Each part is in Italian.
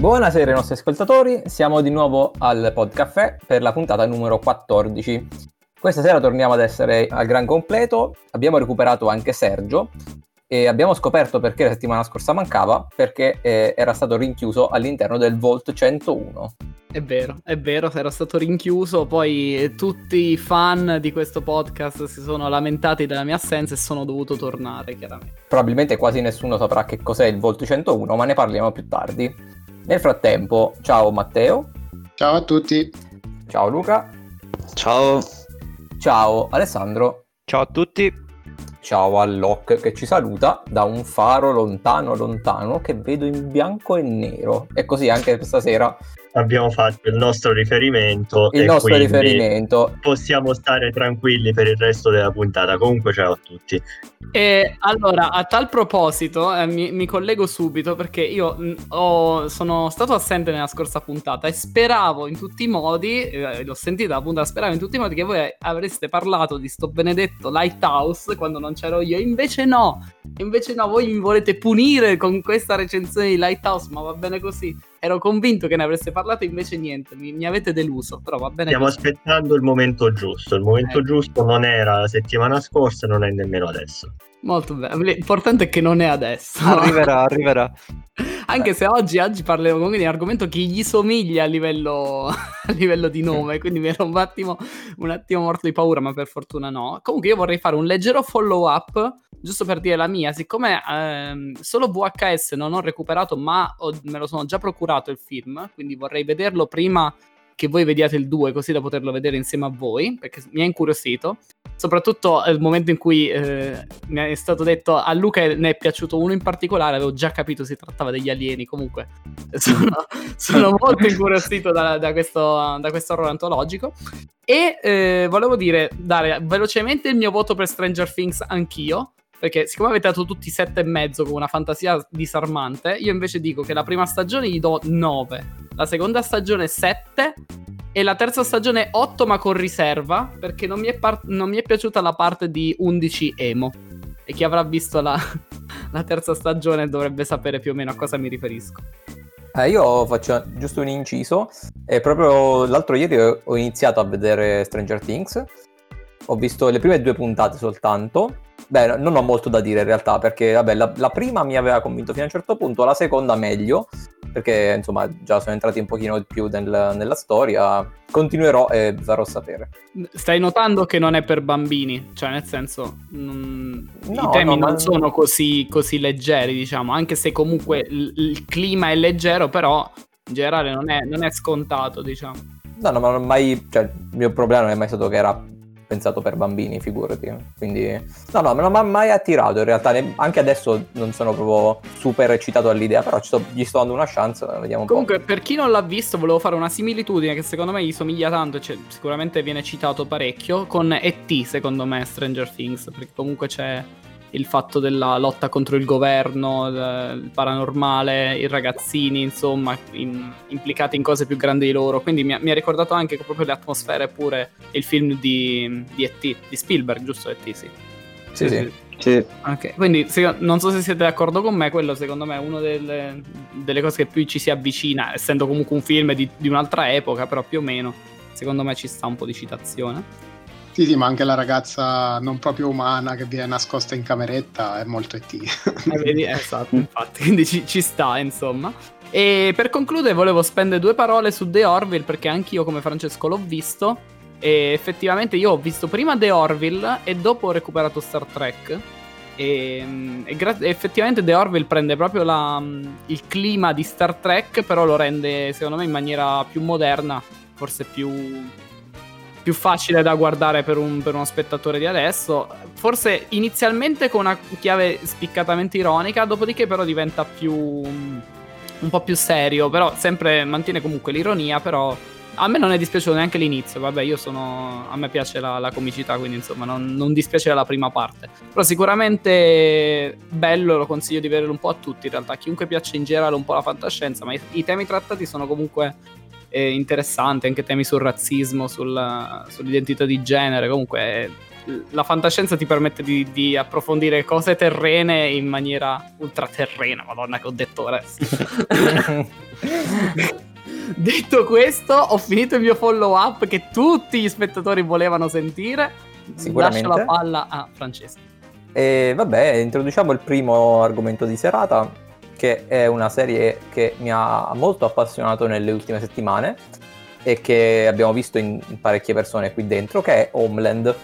Buonasera ai nostri ascoltatori, siamo di nuovo al Podcaffè per la puntata numero 14. Questa sera torniamo ad essere al gran completo, abbiamo recuperato anche Sergio e abbiamo scoperto perché la settimana scorsa mancava, perché eh, era stato rinchiuso all'interno del Volt 101. È vero, è vero, era stato rinchiuso, poi tutti i fan di questo podcast si sono lamentati della mia assenza e sono dovuto tornare, chiaramente. Probabilmente quasi nessuno saprà che cos'è il Volt 101, ma ne parliamo più tardi. Nel frattempo, ciao Matteo. Ciao a tutti. Ciao Luca. Ciao. Ciao Alessandro. Ciao a tutti. Ciao a Locke che ci saluta da un faro lontano lontano che vedo in bianco e nero. E così anche stasera abbiamo fatto il nostro riferimento. Il nostro riferimento. Possiamo stare tranquilli per il resto della puntata. Comunque, ciao a tutti. E allora, a tal proposito, eh, mi, mi, collego subito perché io mh, ho, sono stato assente nella scorsa puntata e speravo in tutti i modi, eh, l'ho sentita la puntata, speravo in tutti i modi che voi avreste parlato di sto benedetto Lighthouse quando non c'ero io. Invece no, invece no, voi mi volete punire con questa recensione di Lighthouse, ma va bene così. Ero convinto che ne avreste parlato, invece niente, mi, mi avete deluso, però va bene. Stiamo così. aspettando il momento giusto, il momento eh. giusto non era la settimana scorsa, non è nemmeno adesso. Molto bene, l'importante è che non è adesso. Arriverà, arriverà. Anche se oggi, oggi parleremo comunque di un argomento che gli somiglia a livello, a livello di nome, quindi mi ero un attimo, un attimo morto di paura, ma per fortuna no. Comunque io vorrei fare un leggero follow up giusto per dire la mia, siccome ehm, solo VHS non ho recuperato, ma ho, me lo sono già procurato il film, quindi vorrei vederlo prima che voi vediate il 2 così da poterlo vedere insieme a voi, perché mi ha incuriosito. Soprattutto nel momento in cui eh, mi è stato detto a Luca ne è piaciuto uno in particolare, avevo già capito si trattava degli alieni. Comunque sono, sono molto incuriosito da, da, questo, da questo horror antologico. E eh, volevo dire, dare velocemente il mio voto per Stranger Things anch'io perché siccome avete dato tutti 7,5 con una fantasia disarmante, io invece dico che la prima stagione gli do 9, la seconda stagione 7 e la terza stagione 8 ma con riserva perché non mi è, par- non mi è piaciuta la parte di 11 emo. E chi avrà visto la, la terza stagione dovrebbe sapere più o meno a cosa mi riferisco. Eh, io faccio giusto un inciso. E proprio l'altro ieri ho iniziato a vedere Stranger Things. Ho visto le prime due puntate soltanto Beh, non ho molto da dire in realtà, perché vabbè, la, la, prima mi aveva convinto fino a un certo punto, la seconda meglio, perché insomma già sono entrati un pochino di più nel, nella storia. Continuerò e farò sapere. Stai notando che non è per bambini, cioè nel senso non... no, i temi no, non ma... sono così, così, leggeri, diciamo, anche se comunque il, il, clima è leggero, però in generale non è, non è scontato, diciamo. No, no, ma mai, cioè, il mio problema non è mai stato che era pensato per bambini, figurati. Quindi, no, no, non mi ha mai attirato in realtà. Anche adesso non sono proprio super eccitato all'idea, però sto, gli sto dando una chance. Vediamo un Comunque, po'. per chi non l'ha visto, volevo fare una similitudine che secondo me gli somiglia tanto. Cioè, sicuramente viene citato parecchio con ET, secondo me, Stranger Things, perché comunque c'è il fatto della lotta contro il governo, il paranormale, i ragazzini, insomma, in, implicati in cose più grandi di loro. Quindi mi ha, mi ha ricordato anche proprio le atmosfere pure il film di, di E.T., di Spielberg, giusto E.T., sì. Sì, sì. sì. Ok, quindi se, non so se siete d'accordo con me, quello secondo me è una delle, delle, cose che più ci si avvicina, essendo comunque un film di, di un'altra epoca, però più o meno, secondo me ci sta un po' di citazione. Sì, sì, ma anche la ragazza non proprio umana che viene nascosta in cameretta è molto ET. Eh, vedi, esatto, infatti, quindi ci, ci, sta, insomma. E per concludere volevo spendere due parole su The Orville perché anch'io come Francesco l'ho visto e effettivamente io ho visto prima The Orville e dopo ho recuperato Star Trek e, e gra- effettivamente The Orville prende proprio la, il clima di Star Trek però lo rende secondo me in maniera più moderna, forse più più facile da guardare per, un, per, uno spettatore di adesso. Forse inizialmente con una chiave spiccatamente ironica, dopodiché però diventa più un po' più serio, però sempre mantiene comunque l'ironia, però a me non è dispiaciuto neanche l'inizio, vabbè io sono, a me piace la, la comicità, quindi insomma non, non dispiace la prima parte, però sicuramente bello, lo consiglio di vederlo un po' a tutti. In realtà, chiunque piace in generale un po' la fantascienza, ma i, i temi trattati sono comunque eh, interessanti, anche temi sul razzismo, sul, sull'identità di genere, comunque la fantascienza ti permette di, di, approfondire cose terrene in maniera ultraterrena, madonna che ho detto adesso. Detto questo, ho finito il mio follow up che tutti gli spettatori volevano sentire. Lascio la palla a Francesco. E vabbè, introduciamo il primo argomento di serata, che è una serie che mi ha molto appassionato nelle ultime settimane e che abbiamo visto in parecchie persone qui dentro, che è Homeland.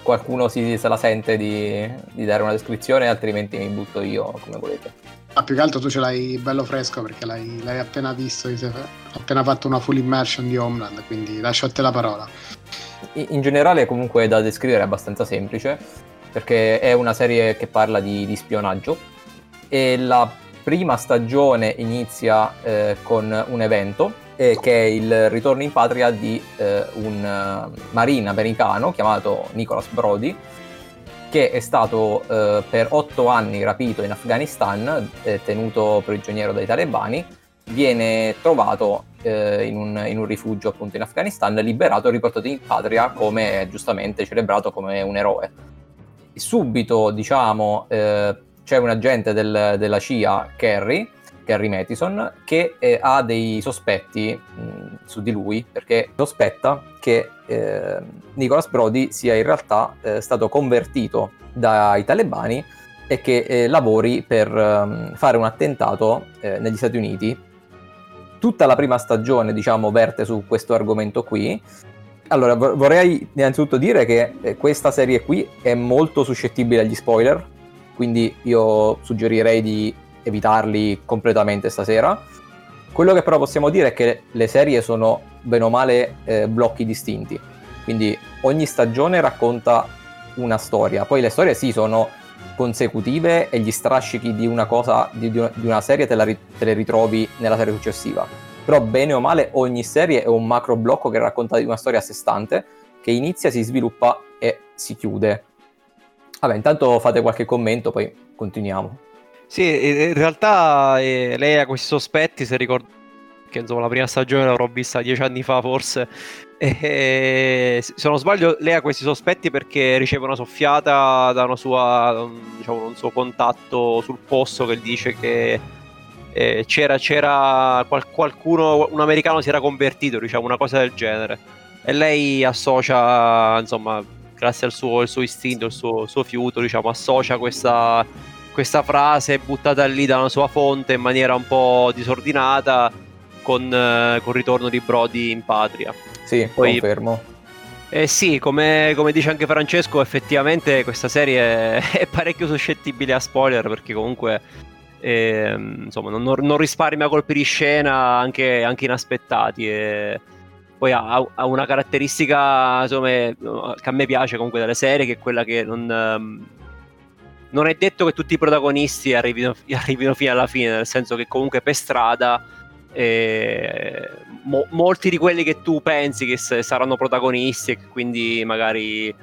Qualcuno si, se la sente di, di dare una descrizione, altrimenti mi butto io come volete. Ah, più che altro tu ce l'hai bello fresco perché l'hai, l'hai appena visto, hai appena fatto una full immersion di Homeland, quindi lascio a te la parola. In generale comunque è da descrivere abbastanza semplice, perché è una serie che parla di, di spionaggio e la prima stagione inizia eh, con un evento eh, che è il ritorno in patria di eh, un uh, marine americano chiamato Nicholas Brody, che è stato eh, per otto anni rapito in Afghanistan, eh, tenuto prigioniero dai talebani, viene trovato eh, in un, in, un, rifugio appunto in Afghanistan, liberato e riportato in patria come giustamente celebrato come un eroe. Subito, diciamo, eh, c'è un agente del, della CIA, Kerry, Gary Mattison, che eh, ha dei sospetti mh, su di lui, perché sospetta che eh, Nicholas Brody sia in realtà eh, stato convertito dai talebani e che eh, lavori per um, fare un attentato eh, negli Stati Uniti. Tutta la prima stagione, diciamo, verte su questo argomento qui. Allora, vorrei innanzitutto dire che eh, questa serie qui è molto suscettibile agli spoiler, quindi io suggerirei di evitarli completamente stasera. Quello che però possiamo dire è che le serie sono bene o male eh, blocchi distinti, quindi ogni stagione racconta una storia, poi le storie sì sono consecutive e gli strascichi di una cosa, di, di una serie te, la, te le ritrovi nella serie successiva, però bene o male ogni serie è un macro blocco che racconta di una storia a sé stante, che inizia, si sviluppa e si chiude. Vabbè, intanto fate qualche commento, poi continuiamo. Sì, in realtà eh, lei ha questi sospetti, se ricordo che insomma la prima stagione l'avrò vista dieci anni fa forse. E, se non sbaglio, lei ha questi sospetti perché riceve una soffiata da una sua, diciamo, un suo contatto sul posto che dice che eh, c'era, c'era qual- qualcuno, un americano si era convertito, diciamo, una cosa del genere. E lei associa, insomma, grazie al suo, suo istinto, il suo, suo fiuto, diciamo, associa questa questa frase buttata lì da una sua fonte in maniera un po' disordinata con, eh, con il ritorno di Brody in patria. Sì, Poi, confermo. Eh sì, come, come, dice anche Francesco, effettivamente questa serie è parecchio suscettibile a spoiler perché comunque eh, insomma, non, non, risparmia colpi di scena anche, anche inaspettati. E poi ha, ha, una caratteristica insomma, che a me piace comunque delle serie, che è quella che non, ehm, non è detto che tutti i protagonisti arrivino, arrivino fino alla fine, nel senso che comunque per strada eh, mo- molti di quelli che tu pensi che s- saranno protagonisti e quindi magari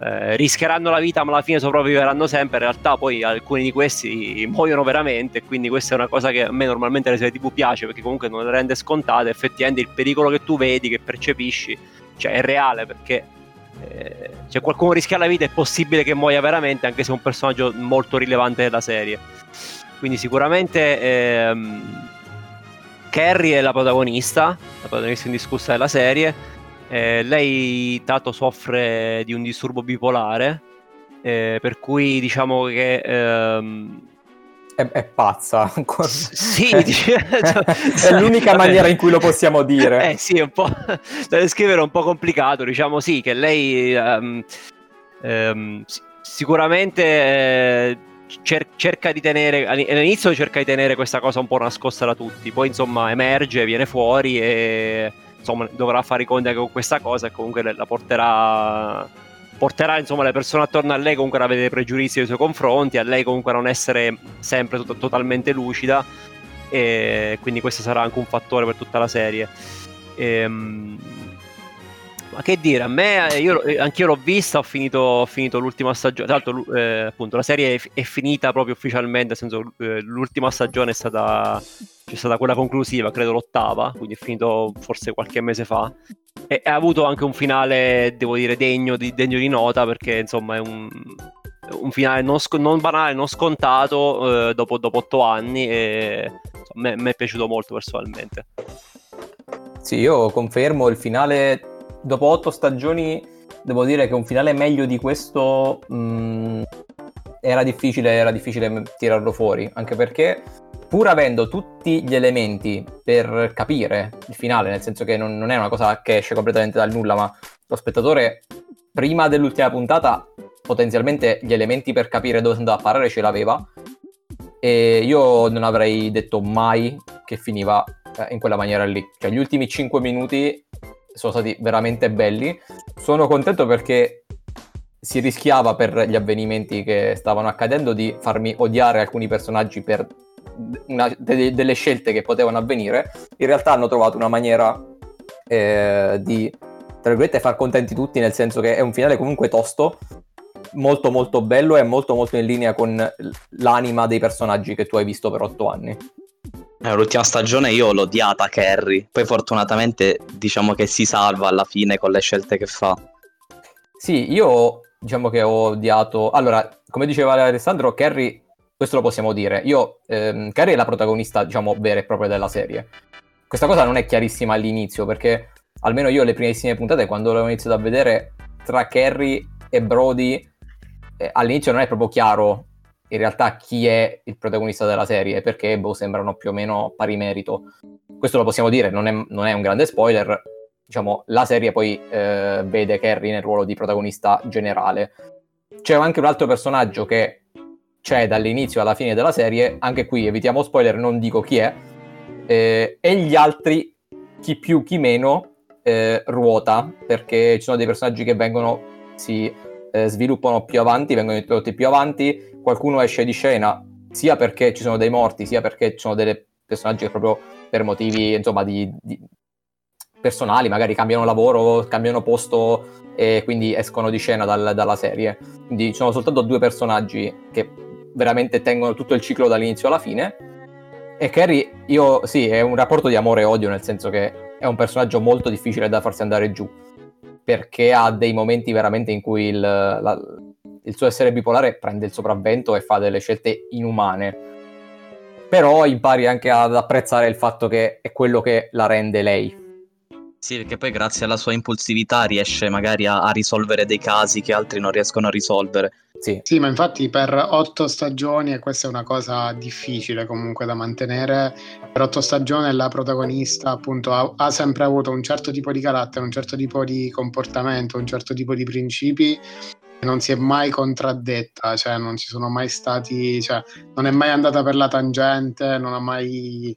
eh, rischieranno la vita ma alla fine sopravviveranno sempre, in realtà poi alcuni di questi muoiono veramente, quindi questa è una cosa che a me normalmente le serie tv piace perché comunque non le rende scontate, effettivamente il pericolo che tu vedi, che percepisci, cioè è reale perché eh, cioè qualcuno rischia la vita è possibile che muoia veramente anche se è un personaggio molto rilevante della serie. Quindi sicuramente ehm, Carrie è la protagonista la protagonista indiscussa della serie eh, lei tanto soffre di un disturbo bipolare eh, per cui diciamo che ehm, è, è pazza. Sì, è l'unica maniera in cui lo possiamo dire. Eh sì, è un po' da descrivere un po' complicato, diciamo sì, che lei um, um, sicuramente eh, cer- cerca di tenere, all'inizio cerca di tenere questa cosa un po' nascosta da tutti, poi insomma emerge, viene fuori e insomma dovrà fare i conti anche con questa cosa e comunque la porterà porterà insomma le persone attorno a lei comunque ad avere dei pregiudizi nei suoi confronti, a lei comunque a non essere sempre to- totalmente lucida e quindi questo sarà anche un fattore per tutta la serie. Ehm, ma che dire, a me, io, anch'io l'ho vista, ho finito, ho finito l'ultima stagione, tra l'altro eh, appunto la serie è, è, finita proprio ufficialmente, nel senso eh, l'ultima stagione è stata, c'è stata quella conclusiva, credo l'ottava, quindi è finito forse qualche mese fa, e ha avuto anche un finale, devo dire, degno di, degno di nota perché insomma è un, un finale non, sc- non, banale, non scontato eh, dopo, dopo otto anni e mi è piaciuto molto personalmente. Sì, io confermo il finale dopo otto stagioni. Devo dire che un finale meglio di questo mh, era difficile, era difficile tirarlo fuori, anche perché pur avendo tutti gli elementi per capire il finale, nel senso che non, non, è una cosa che esce completamente dal nulla, ma lo spettatore prima dell'ultima puntata potenzialmente gli elementi per capire dove andava a parare ce l'aveva e io non avrei detto mai che finiva eh, in quella maniera lì. Cioè gli ultimi 5 minuti sono stati veramente belli. Sono contento perché si rischiava per gli avvenimenti che stavano accadendo di farmi odiare alcuni personaggi per una, de- delle scelte che potevano avvenire, in realtà hanno trovato una maniera eh, di, tra virgolette, far contenti tutti, nel senso che è un finale comunque tosto, molto molto bello e molto molto in linea con l'anima dei personaggi che tu hai visto per otto anni. Eh, l'ultima stagione io l'ho odiata Carrie, poi fortunatamente diciamo che si salva alla fine con le scelte che fa. Sì, io diciamo che ho odiato... Allora, come diceva Alessandro, Carrie questo lo possiamo dire. Io, ehm, Carrie è la protagonista, diciamo, vera e propria della serie. Questa cosa non è chiarissima all'inizio, perché almeno io le primissime puntate, quando l'ho iniziato a vedere, tra Carrie e Brody, eh, all'inizio non è proprio chiaro in realtà chi è il protagonista della serie, perché boh, sembrano più o meno pari merito. Questo lo possiamo dire, non è, non è un grande spoiler. Diciamo, la serie poi eh, vede Carrie nel ruolo di protagonista generale. C'è anche un altro personaggio che c'è dall'inizio alla fine della serie, anche qui evitiamo spoiler, non dico chi è, eh, e gli altri, chi più, chi meno, eh, ruota, perché ci sono dei personaggi che vengono, si eh, sviluppano più avanti, vengono introdotti più avanti, qualcuno esce di scena sia perché ci sono dei morti, sia perché ci sono dei personaggi che proprio per motivi, insomma, di, di personali, magari cambiano lavoro, cambiano posto e quindi escono di scena dal, dalla serie. Quindi ci sono soltanto due personaggi che veramente tengono tutto il ciclo dall'inizio alla fine. E Carrie, io sì, è un rapporto di amore e odio, nel senso che è un personaggio molto difficile da farsi andare giù, perché ha dei momenti veramente in cui il, la, il suo essere bipolare prende il sopravvento e fa delle scelte inumane. Però impari anche ad apprezzare il fatto che è quello che la rende lei. Sì, perché poi grazie alla sua impulsività riesce magari a, a risolvere dei casi che altri non riescono a risolvere. Sì. sì, ma infatti per otto stagioni, e questa è una cosa difficile comunque da mantenere, per otto stagioni la protagonista appunto ha, ha, sempre avuto un certo tipo di carattere, un certo tipo di comportamento, un certo tipo di principi non si è mai contraddetta, cioè non ci sono mai stati, cioè non è mai andata per la tangente, non ha mai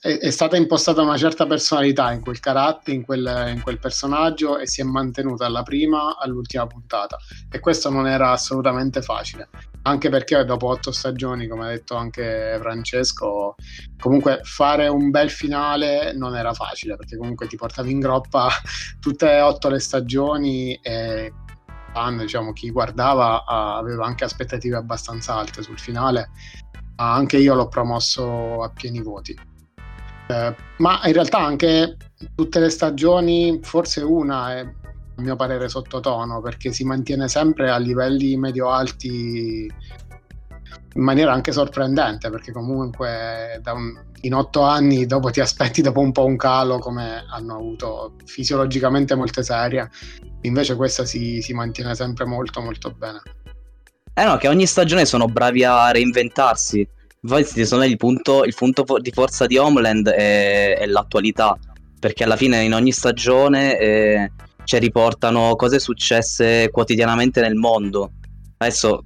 è, è, stata impostata una certa personalità in quel carattere, in quel, in quel, personaggio e si è mantenuta dalla prima all'ultima puntata. E questo non era assolutamente facile, anche perché dopo otto stagioni, come ha detto anche Francesco, comunque fare un bel finale non era facile, perché comunque ti portavi in groppa tutte e otto le stagioni e fan, diciamo, chi guardava aveva anche aspettative abbastanza alte sul finale. Anche io l'ho promosso a pieni voti. Eh, ma in realtà anche tutte le stagioni, forse una è a mio parere sottotono perché si mantiene sempre a livelli medio-alti in maniera anche sorprendente perché comunque un, in otto anni dopo ti aspetti dopo un po' un calo come hanno avuto fisiologicamente molte serie invece questa si, si mantiene sempre molto molto bene eh no che ogni stagione sono bravi a reinventarsi infatti secondo me il punto, il punto di forza di Homeland è, è, l'attualità, perché alla fine in ogni stagione eh, ci riportano cose successe quotidianamente nel mondo. Adesso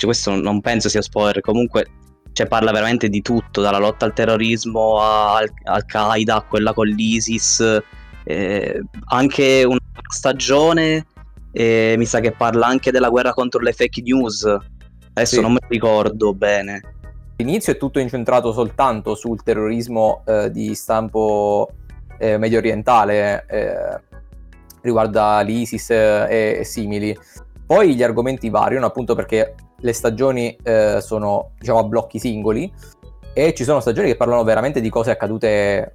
cioè, questo non penso sia spoiler, comunque cioè, parla veramente di tutto, dalla lotta al terrorismo al, Al-Qaeda, a quella con l'ISIS, eh, anche una stagione eh, mi sa che parla anche della guerra contro le fake news. Adesso sì. non mi ricordo bene. All'inizio è tutto incentrato soltanto sul terrorismo eh, di stampo eh, medio orientale, eh, riguarda l'ISIS e, e, simili. Poi gli argomenti variano appunto perché le stagioni eh, sono diciamo a blocchi singoli e ci sono stagioni che parlano veramente di cose accadute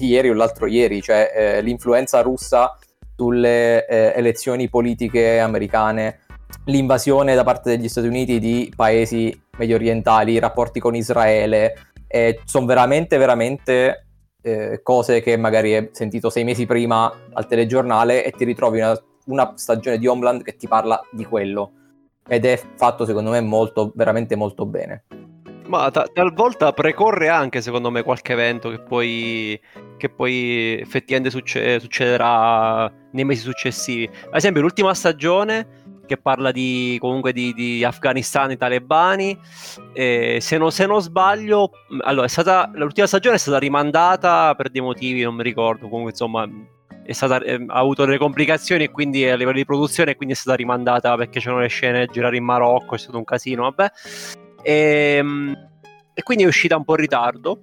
ieri o l'altro ieri, cioè eh, l'influenza russa sulle eh, elezioni politiche americane, l'invasione da parte degli Stati Uniti di paesi medio orientali, i rapporti con Israele, e sono veramente, veramente eh, cose che magari hai sentito sei mesi prima al telegiornale e ti ritrovi una, una stagione di Homeland che ti parla di quello. Ed è fatto secondo me molto, veramente molto bene. Ma ta- talvolta precorre anche, secondo me, qualche evento che poi, che poi effettivamente succe- succederà nei mesi successivi. Ad esempio, l'ultima stagione che parla di, comunque di, di Afghanistan e talebani. Eh, se, non, se, non, sbaglio, allora, stata, l'ultima stagione è stata rimandata per dei motivi, non mi ricordo. Comunque, insomma, stata, eh, ha avuto delle complicazioni quindi a livello di produzione quindi è stata rimandata perché c'erano le scene girare in Marocco, è stato un casino, vabbè. E, ehm, e quindi è uscita un po' in ritardo.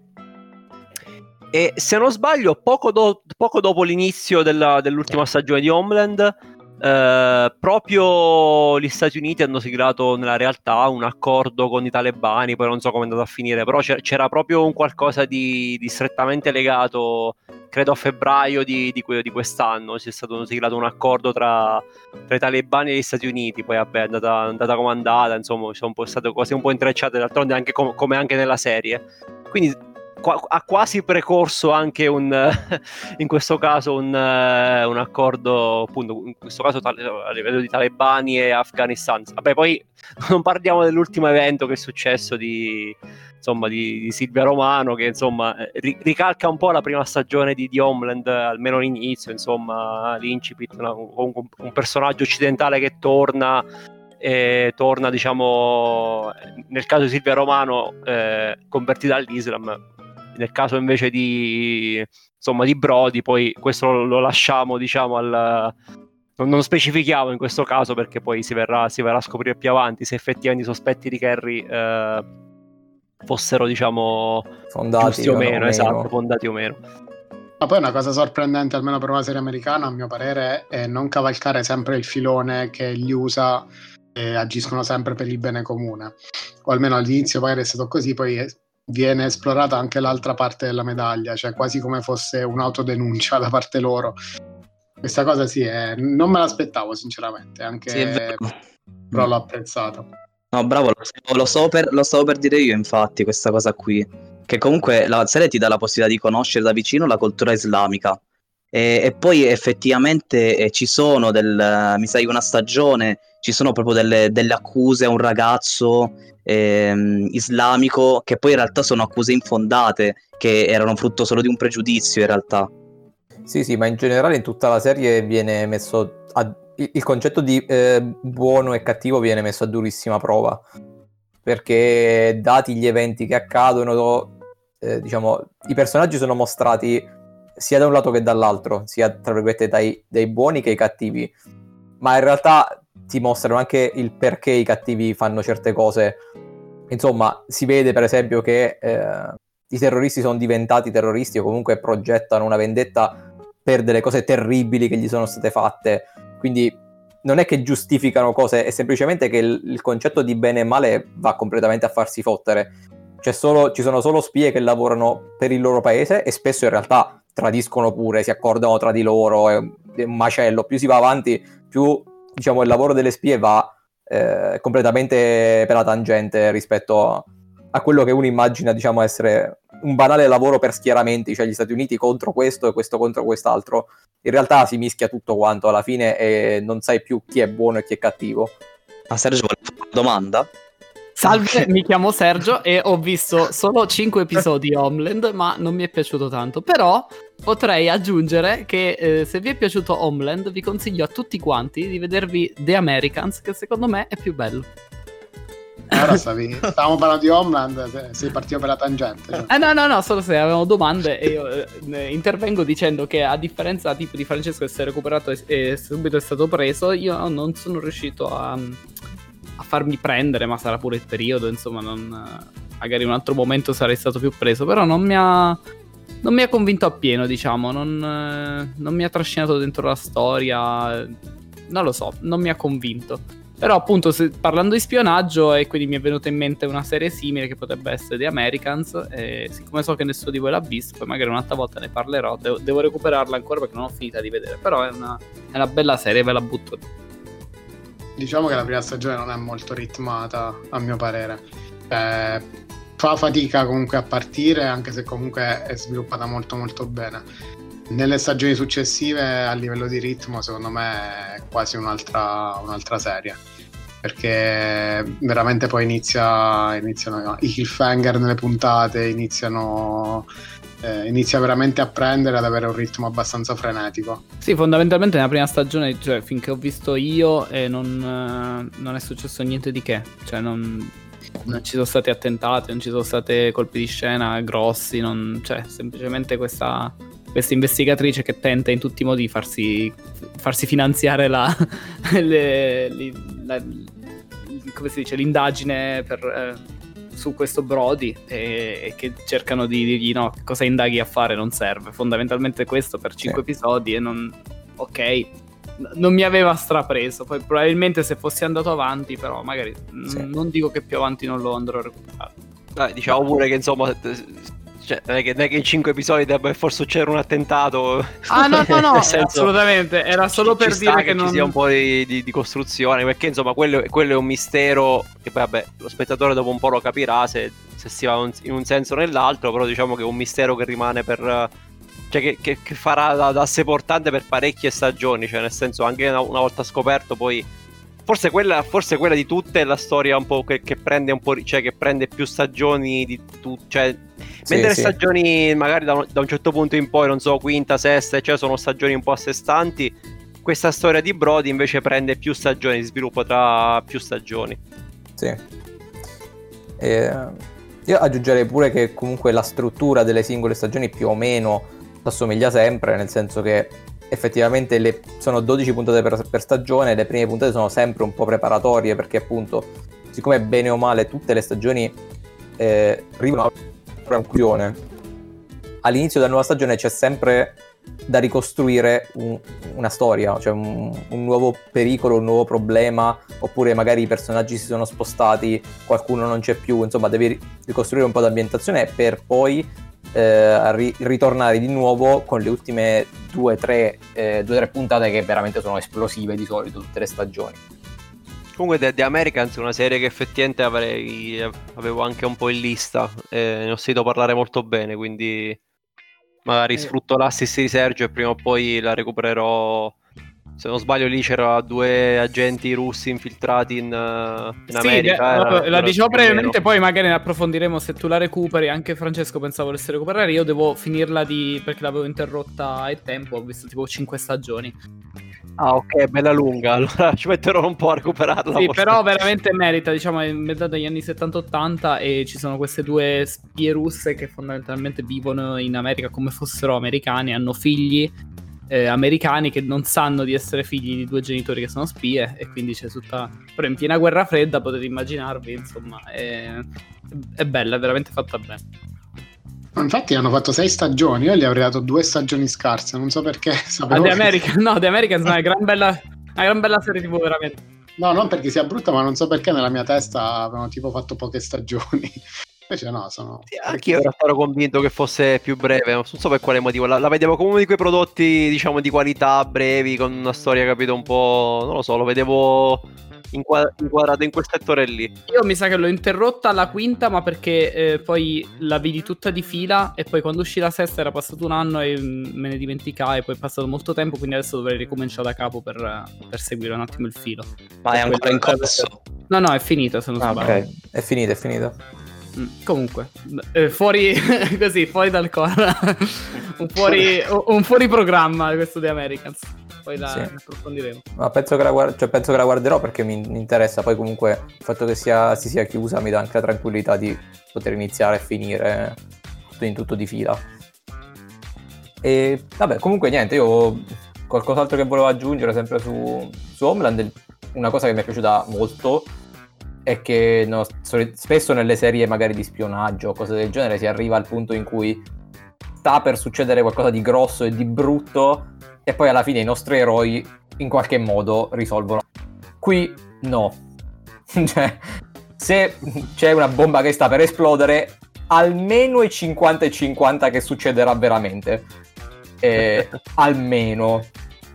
E se non sbaglio, poco, do- poco dopo l'inizio della, dell'ultima stagione di Homeland, eh, proprio gli Stati Uniti hanno siglato nella realtà un accordo con i talebani, poi non so come è andato a finire, però c'era proprio un qualcosa di, di strettamente legato, credo a febbraio di, di, di quest'anno, c'è stato siglato un accordo tra, tra, i talebani e gli Stati Uniti, poi vabbè è andata, è andata come è andata, insomma sono state cose un po' intrecciate, d'altronde anche com- come anche nella serie. Quindi ha quasi precorso anche un, in questo caso un, un, accordo, appunto, in questo caso a livello di talebani e Afghanistan. Vabbè, poi non parliamo dell'ultimo evento che è successo di, insomma, di, di Silvia Romano, che insomma ri- ricalca un po' la prima stagione di, di Homeland, almeno l'inizio, insomma, l'incipit, una, un, un personaggio occidentale che torna e torna, diciamo, nel caso di Silvia Romano, eh, convertita all'Islam, nel caso invece di, insomma, di Brody, poi questo lo, lo lasciamo diciamo al... Non, non, specifichiamo in questo caso perché poi si verrà, si verrà, a scoprire più avanti se effettivamente i sospetti di Kerry eh, fossero diciamo fondati o meno, o esatto, meno. fondati o meno. Ma poi una cosa sorprendente, almeno per una serie americana, a mio parere, è non cavalcare sempre il filone che gli USA eh, agiscono sempre per il bene comune. O almeno all'inizio magari è stato così, poi viene esplorata anche l'altra parte della medaglia, cioè quasi come fosse un'autodenuncia da parte loro. Questa cosa sì, è... non me l'aspettavo sinceramente, anche sì, però l'ho apprezzato. No, bravo, lo, lo, stavo per, lo stavo per dire io infatti questa cosa qui, che comunque la serie ti dà la possibilità di conoscere da vicino la cultura islamica. E, e poi effettivamente eh, ci sono del, mi sai, una stagione, ci sono proprio delle, delle accuse a un ragazzo ehm, islamico che poi in realtà sono accuse infondate, che erano frutto solo di un pregiudizio in realtà. Sì, sì, ma in generale in tutta la serie viene messo a, il concetto di eh, buono e cattivo viene messo a durissima prova. Perché dati gli eventi che accadono, eh, diciamo, i personaggi sono mostrati sia da un lato che dall'altro, sia tra virgolette dai, dai buoni che i cattivi. Ma in realtà ti mostrano anche il perché i cattivi fanno certe cose. Insomma, si vede per esempio che eh, i terroristi sono diventati terroristi o comunque progettano una vendetta per delle cose terribili che gli sono state fatte. Quindi non è che giustificano cose, è semplicemente che il, il concetto di bene e male va completamente a farsi fottere. Solo, ci sono solo spie che lavorano per il loro paese e spesso in realtà tradiscono pure, si accordano tra di loro, è un macello. Più si va avanti, più diciamo, il lavoro delle spie va eh, completamente per la tangente rispetto a, a, quello che uno immagina, diciamo, essere un banale lavoro per schieramenti, cioè gli Stati Uniti contro questo e questo contro quest'altro. In realtà si mischia tutto quanto alla fine e non sai più chi è buono e chi è cattivo. Ma Sergio, vuole fare una domanda? Salve, mi chiamo Sergio e ho visto solo 5 episodi di Homeland, ma non mi è piaciuto tanto. Però potrei aggiungere che eh, se vi è piaciuto Homeland, vi consiglio a tutti quanti di vedervi The Americans, che secondo me è più bello. Allora stavi, stavamo parlando di Homeland, sei partito per la tangente. Cioè. Eh no, no, no, solo se avevamo domande e io eh, intervengo dicendo che a differenza tipo di Francesco che si è recuperato e, e subito è stato preso, io non sono riuscito a a farmi prendere, ma sarà pure il periodo, insomma, non, magari in un altro momento sarei stato più preso, però non mi ha, non mi ha convinto appieno, diciamo, non, non mi ha trascinato dentro la storia, non lo so, non mi ha convinto. Però appunto se, parlando di spionaggio e quindi mi è venuta in mente una serie simile che potrebbe essere The Americans e siccome so che nessuno di voi l'ha visto poi magari un'altra volta ne parlerò, devo, devo recuperarla ancora perché non ho finita di vedere, però è una, è una bella serie, ve la butto diciamo che la prima stagione non è molto ritmata, a mio parere. Eh, fa fatica comunque a partire, anche se comunque è sviluppata molto molto bene. Nelle stagioni successive a livello di ritmo secondo me è quasi un'altra, un'altra serie perché veramente poi inizia, iniziano i cliffhanger nelle puntate, iniziano, eh, inizia veramente a prendere ad avere un ritmo abbastanza frenetico. Sì, fondamentalmente nella prima stagione, cioè finché ho visto io, eh, non, non, è successo niente di che, cioè non, non, ci sono stati attentati, non ci sono stati colpi di scena grossi, non, cioè semplicemente questa, questa investigatrice che tenta in tutti i modi di farsi, farsi finanziare la, le, le, la, come si dice, l'indagine per, eh, su questo Brody e, e, che cercano di dirgli no, cosa indaghi a fare non serve. Fondamentalmente questo per 5 sì. episodi e non... ok, non mi aveva strapreso. Poi probabilmente se fossi andato avanti, però magari sì. n- non dico che più avanti non lo andrò a recuperare. Dai, diciamo pure che insomma cioè, non è, che, non è che in cinque episodi debba forse succedere un attentato. Ah, no, no, no, senso, assolutamente. Era solo per dire che, che non... ci sia un po' di, di, di costruzione. Perché, insomma, quello, quello, è un mistero. Che poi, vabbè, lo spettatore dopo un po' lo capirà se, se si va in un senso o nell'altro. Però, diciamo che è un mistero che rimane per. Cioè, che, che, che farà da, da sé portante per parecchie stagioni. Cioè, nel senso, anche una, una volta scoperto, poi Forse quella, forse quella, di tutte è la storia un po' che, che prende un po', cioè che prende più stagioni di tutte, cioè, sì, mentre sì. stagioni magari da un, da un, certo punto in poi, non so, quinta, sesta, cioè sono stagioni un po' a sé stanti, questa storia di Brody invece prende più stagioni, sviluppo tra più stagioni. Sì. E, io aggiungerei pure che comunque la struttura delle singole stagioni più o meno assomiglia sempre, nel senso che effettivamente le, sono 12 puntate per, per, stagione, le prime puntate sono sempre un po' preparatorie perché appunto, siccome bene o male tutte le stagioni eh, arrivano a una conclusione, all'inizio della nuova stagione c'è sempre da ricostruire un, una storia, cioè un, un, nuovo pericolo, un nuovo problema, oppure magari i personaggi si sono spostati, qualcuno non c'è più, insomma devi ricostruire un po' d'ambientazione per poi eh, ri- ritornare di nuovo con le ultime due o tre, eh, tre puntate che veramente sono esplosive di solito tutte le stagioni. Comunque The, The Americans è una serie che effettivamente avrei, avevo anche un po' in lista, eh, ne ho sentito parlare molto bene, quindi magari eh. sfrutto l'assist di Sergio e prima o poi la recupererò se non sbaglio lì c'erano due agenti russi infiltrati in, in sì, America. Era, la, dicevo brevemente, poi magari ne approfondiremo se tu la recuperi. Anche Francesco pensavo volesse recuperare. Io devo finirla di... perché l'avevo interrotta a tempo. Ho visto tipo 5 stagioni. Ah, ok, bella lunga. Allora ci metterò un po' a recuperarla. Sì, però veramente merita. Diciamo, è metà degli anni 70-80 e ci sono queste due spie russe che fondamentalmente vivono in America come fossero americani, hanno figli eh, americani che non sanno di essere figli di due genitori che sono spie e quindi c'è tutta... Però in piena guerra fredda potete immaginarvi, insomma, è, è bella, è veramente fatta bene. Infatti hanno fatto sei stagioni, io gli avrei dato due stagioni scarse, non so perché. Sapevo ah, The American, no, The Americans è una gran bella, una gran bella serie tipo veramente. No, non perché sia brutta, ma non so perché nella mia testa avevano tipo fatto poche stagioni. Invece no, sono... Sì, anche io ero convinto che fosse più breve, non so per quale motivo. La, la vedevo come uno di quei prodotti, diciamo, di qualità brevi, con una storia, capito, un po'... Non lo so, lo vedevo inquadrato in quel settore lì. Io mi sa che l'ho interrotta alla quinta, ma perché eh, poi la vidi tutta di fila e poi quando uscì la sesta era passato un anno e me ne dimenticai, poi è passato molto tempo, quindi adesso dovrei ricominciare da capo per, per seguire un attimo il filo. Ma è ancora in corso? No, no, è finito se non ah, sbaglio. Ok, è finito, è finito. Mm, comunque, eh, fuori così, fuori dal core. un, fuori, un fuori programma questo di Americans. Poi la sì. approfondiremo. Ma penso che, la guard- cioè, penso che la guarderò perché mi, mi, interessa. Poi, comunque, il fatto che sia, si sia chiusa mi dà anche la tranquillità di poter iniziare e finire tutto in tutto di fila. E vabbè, comunque, niente. Io qualcos'altro che volevo aggiungere sempre su, su Homeland. Una cosa che mi è piaciuta molto è che no, spesso nelle serie magari di spionaggio o cose del genere si arriva al punto in cui sta per succedere qualcosa di grosso e di brutto e poi alla fine i nostri eroi in qualche modo risolvono. Qui no. cioè, se c'è una bomba che sta per esplodere, almeno i 50 e 50 che succederà veramente. Eh, almeno.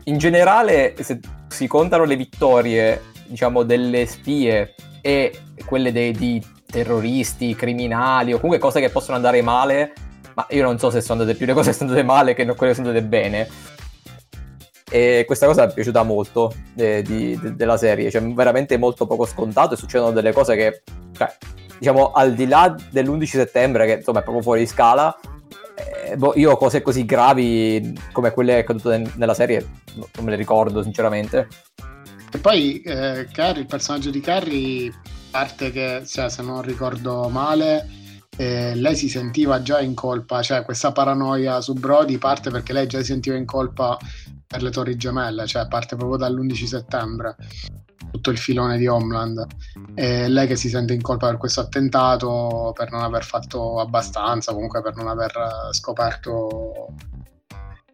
In generale, se si contano le vittorie, diciamo, delle spie e quelle dei, di terroristi, criminali o comunque cose che possono andare male, ma io non so se sono andate più le cose che sono andate male che quelle che sono andate bene. E questa cosa mi è piaciuta molto eh, di- de- della serie, cioè veramente molto poco scontato e succedono delle cose che, cioè, diciamo, al di là dell'11 settembre, che insomma è proprio fuori di scala, eh, boh, io cose così gravi come quelle accadute nel- nella serie no- non me le ricordo sinceramente. E poi eh, Carrie, il personaggio di Carrie, parte che, cioè, se non ricordo male, eh, lei si sentiva già in colpa, cioè questa paranoia su Brody parte perché lei già si sentiva in colpa per le torri gemelle, cioè parte proprio dall'11 settembre, tutto il filone di Homeland. E lei che si sente in colpa per questo attentato, per non aver fatto abbastanza, comunque per non aver eh,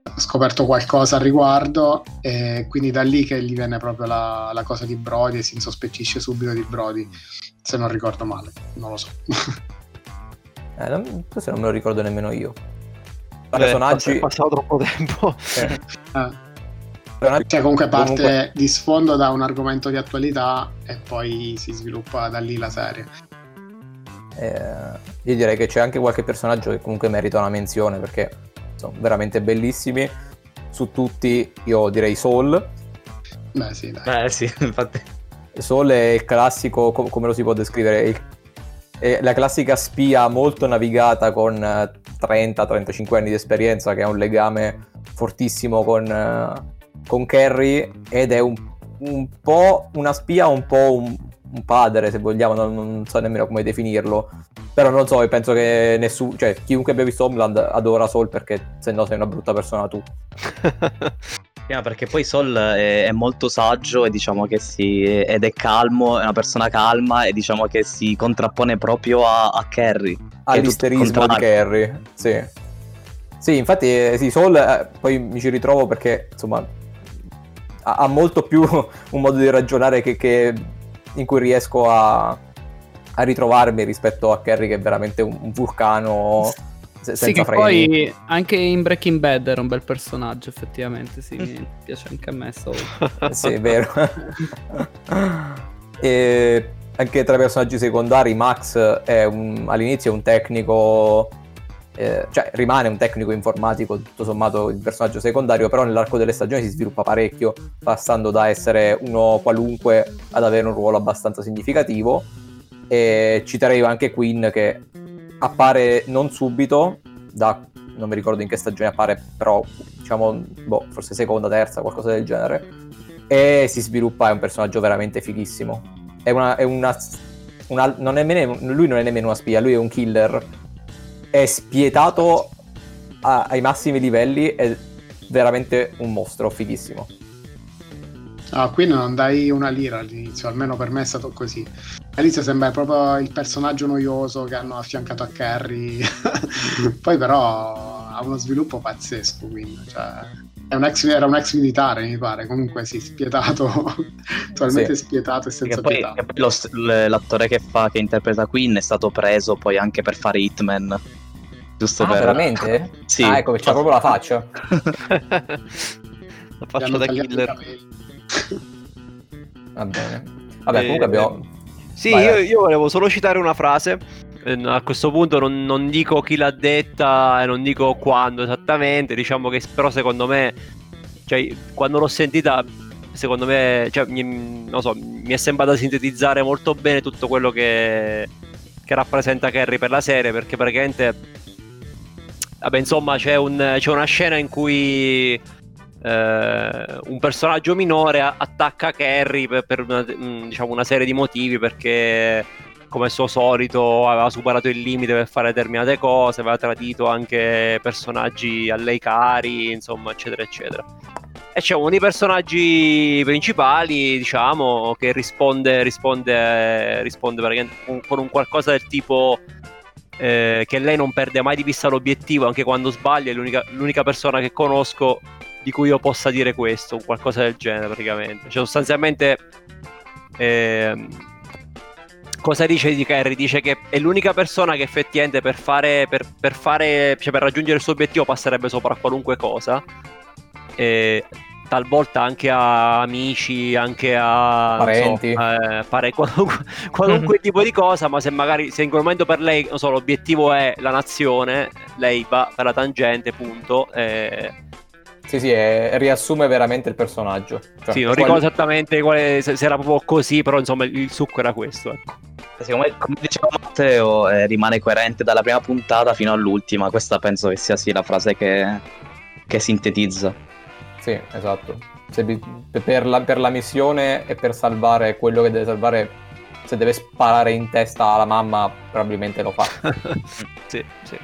scoperto scoperto qualcosa al riguardo e quindi da lì che gli viene proprio la, la cosa di Brody e si insospettisce subito di Brody se non ricordo male non lo so Eh, non, forse non me lo ricordo nemmeno io. Beh, Personaggi... È passato troppo tempo. eh, Eh, cioè comunque parte Comunque- di sfondo da un argomento di attualità e poi si sviluppa da lì la serie eh, io direi che c'è anche qualche personaggio che comunque merita una menzione perché sono veramente bellissimi. Su tutti io direi Soul. beh sì dai Eh sì, infatti. Soul è il classico, co- come lo si può descrivere? Il- è la classica spia molto navigata con eh, 30-35 anni di esperienza che ha un legame fortissimo con, eh, con Carrie ed è un, un po' una spia, un po' un, un padre se vogliamo, non, non so nemmeno come definirlo. Però non so, penso che nessuno, cioè chiunque abbia visto Homeland adora Soul perché se no sei una brutta persona tu. Yeah, perché poi Sol è, è molto saggio e diciamo che si, ed è calmo, è una persona calma e diciamo che si contrappone proprio a, a Carrie. all'isterismo di. Carrie. Sì. Sì, infatti, eh, sì, Soul eh, poi mi ci ritrovo perché, insomma, ha, ha molto più un modo di ragionare che, che- in cui riesco a, a ritrovarmi rispetto a Carrie che è veramente un, un vulcano se- senza Sì, che freni. poi anche in Breaking Bad era un bel personaggio, effettivamente. Sì, mi piace anche a me. Saul. sì, è vero. e anche tra i personaggi secondari, Max è un- all'inizio è un tecnico, eh, cioè rimane un tecnico informatico, tutto sommato il personaggio secondario, però nell'arco delle stagioni si sviluppa parecchio, passando da essere uno qualunque ad avere un ruolo abbastanza significativo. E citerei anche Queen che appare non subito, da non mi ricordo in che stagione appare, però diciamo, boh, forse seconda, terza, qualcosa del genere. E si sviluppa, è un personaggio veramente fighissimo. È una. È una, una- non è nemmeno- lui non è nemmeno una spia, lui è un killer. È spietato a- ai massimi livelli, è veramente un mostro, fighissimo. Ah, qui non dai una lira all'inizio, almeno per me è stato così. All'inizio sembra proprio il personaggio noioso che hanno affiancato a Carrie, poi però ha uno sviluppo pazzesco, quindi, cioè, è un ex- era un ex militare, mi pare, comunque sì, spietato, totalmente spietato e senza Che poi, pietà. che poi lo l'attore che fa, che interpreta Queen è stato preso poi anche per fare Hitman. Giusto Ah, per... veramente? Sì. Ah, ecco, c'ha proprio la faccia. La faccia da killer. Va bene. Vabbè, Eh, comunque abbiamo. Sì, Vai, io, io volevo solo citare una frase. Eh, A questo punto non, non dico chi l'ha detta e non dico quando esattamente. Diciamo che però secondo me, cioè, quando l'ho sentita, secondo me, cioè, mi, non so, mi è sembrata sintetizzare molto bene tutto quello che, che rappresenta Carrie per la serie. Perché praticamente, vabbè, insomma, c'è, un- c'è una scena in cui eh, un personaggio minore attacca Carrie per, per una, mm, diciamo, una serie di motivi perché come al suo solito aveva superato il limite per fare determinate cose, aveva tradito anche personaggi a lei cari, insomma, eccetera, eccetera. E c'è uno dei personaggi principali, diciamo, che risponde, risponde, risponde con un qualcosa del tipo eh, che lei non perde mai di vista l'obiettivo, anche quando sbaglia, è l'unica, l'unica persona che conosco di cui io possa dire questo, qualcosa del genere praticamente. Cioè sostanzialmente... ehm, cosa dice di Kerry? Dice che è l'unica persona che effettivamente per fare, per, per fare, cioè per raggiungere il suo obiettivo passerebbe sopra qualunque cosa. E talvolta anche a amici, anche a non so, Parenti. eh, pare- qualunque, qualunque tipo di cosa, ma se magari se in quel momento per lei non so, l'obiettivo è la nazione, lei va per la tangente, punto. eh, Sì, sì, è- riassume veramente il personaggio. Cioè, sì, non qual- ricordo esattamente quale, se, se era proprio così, però insomma il, il succo era questo. Ecco. Come, come diceva Matteo, eh, rimane coerente dalla prima puntata fino all'ultima. Questa penso che sia sì la frase che, che sintetizza. Sì, esatto. Se bi- per, la, per la missione e per salvare quello che deve salvare, se deve sparare in testa alla mamma, probabilmente lo fa. sì, sì.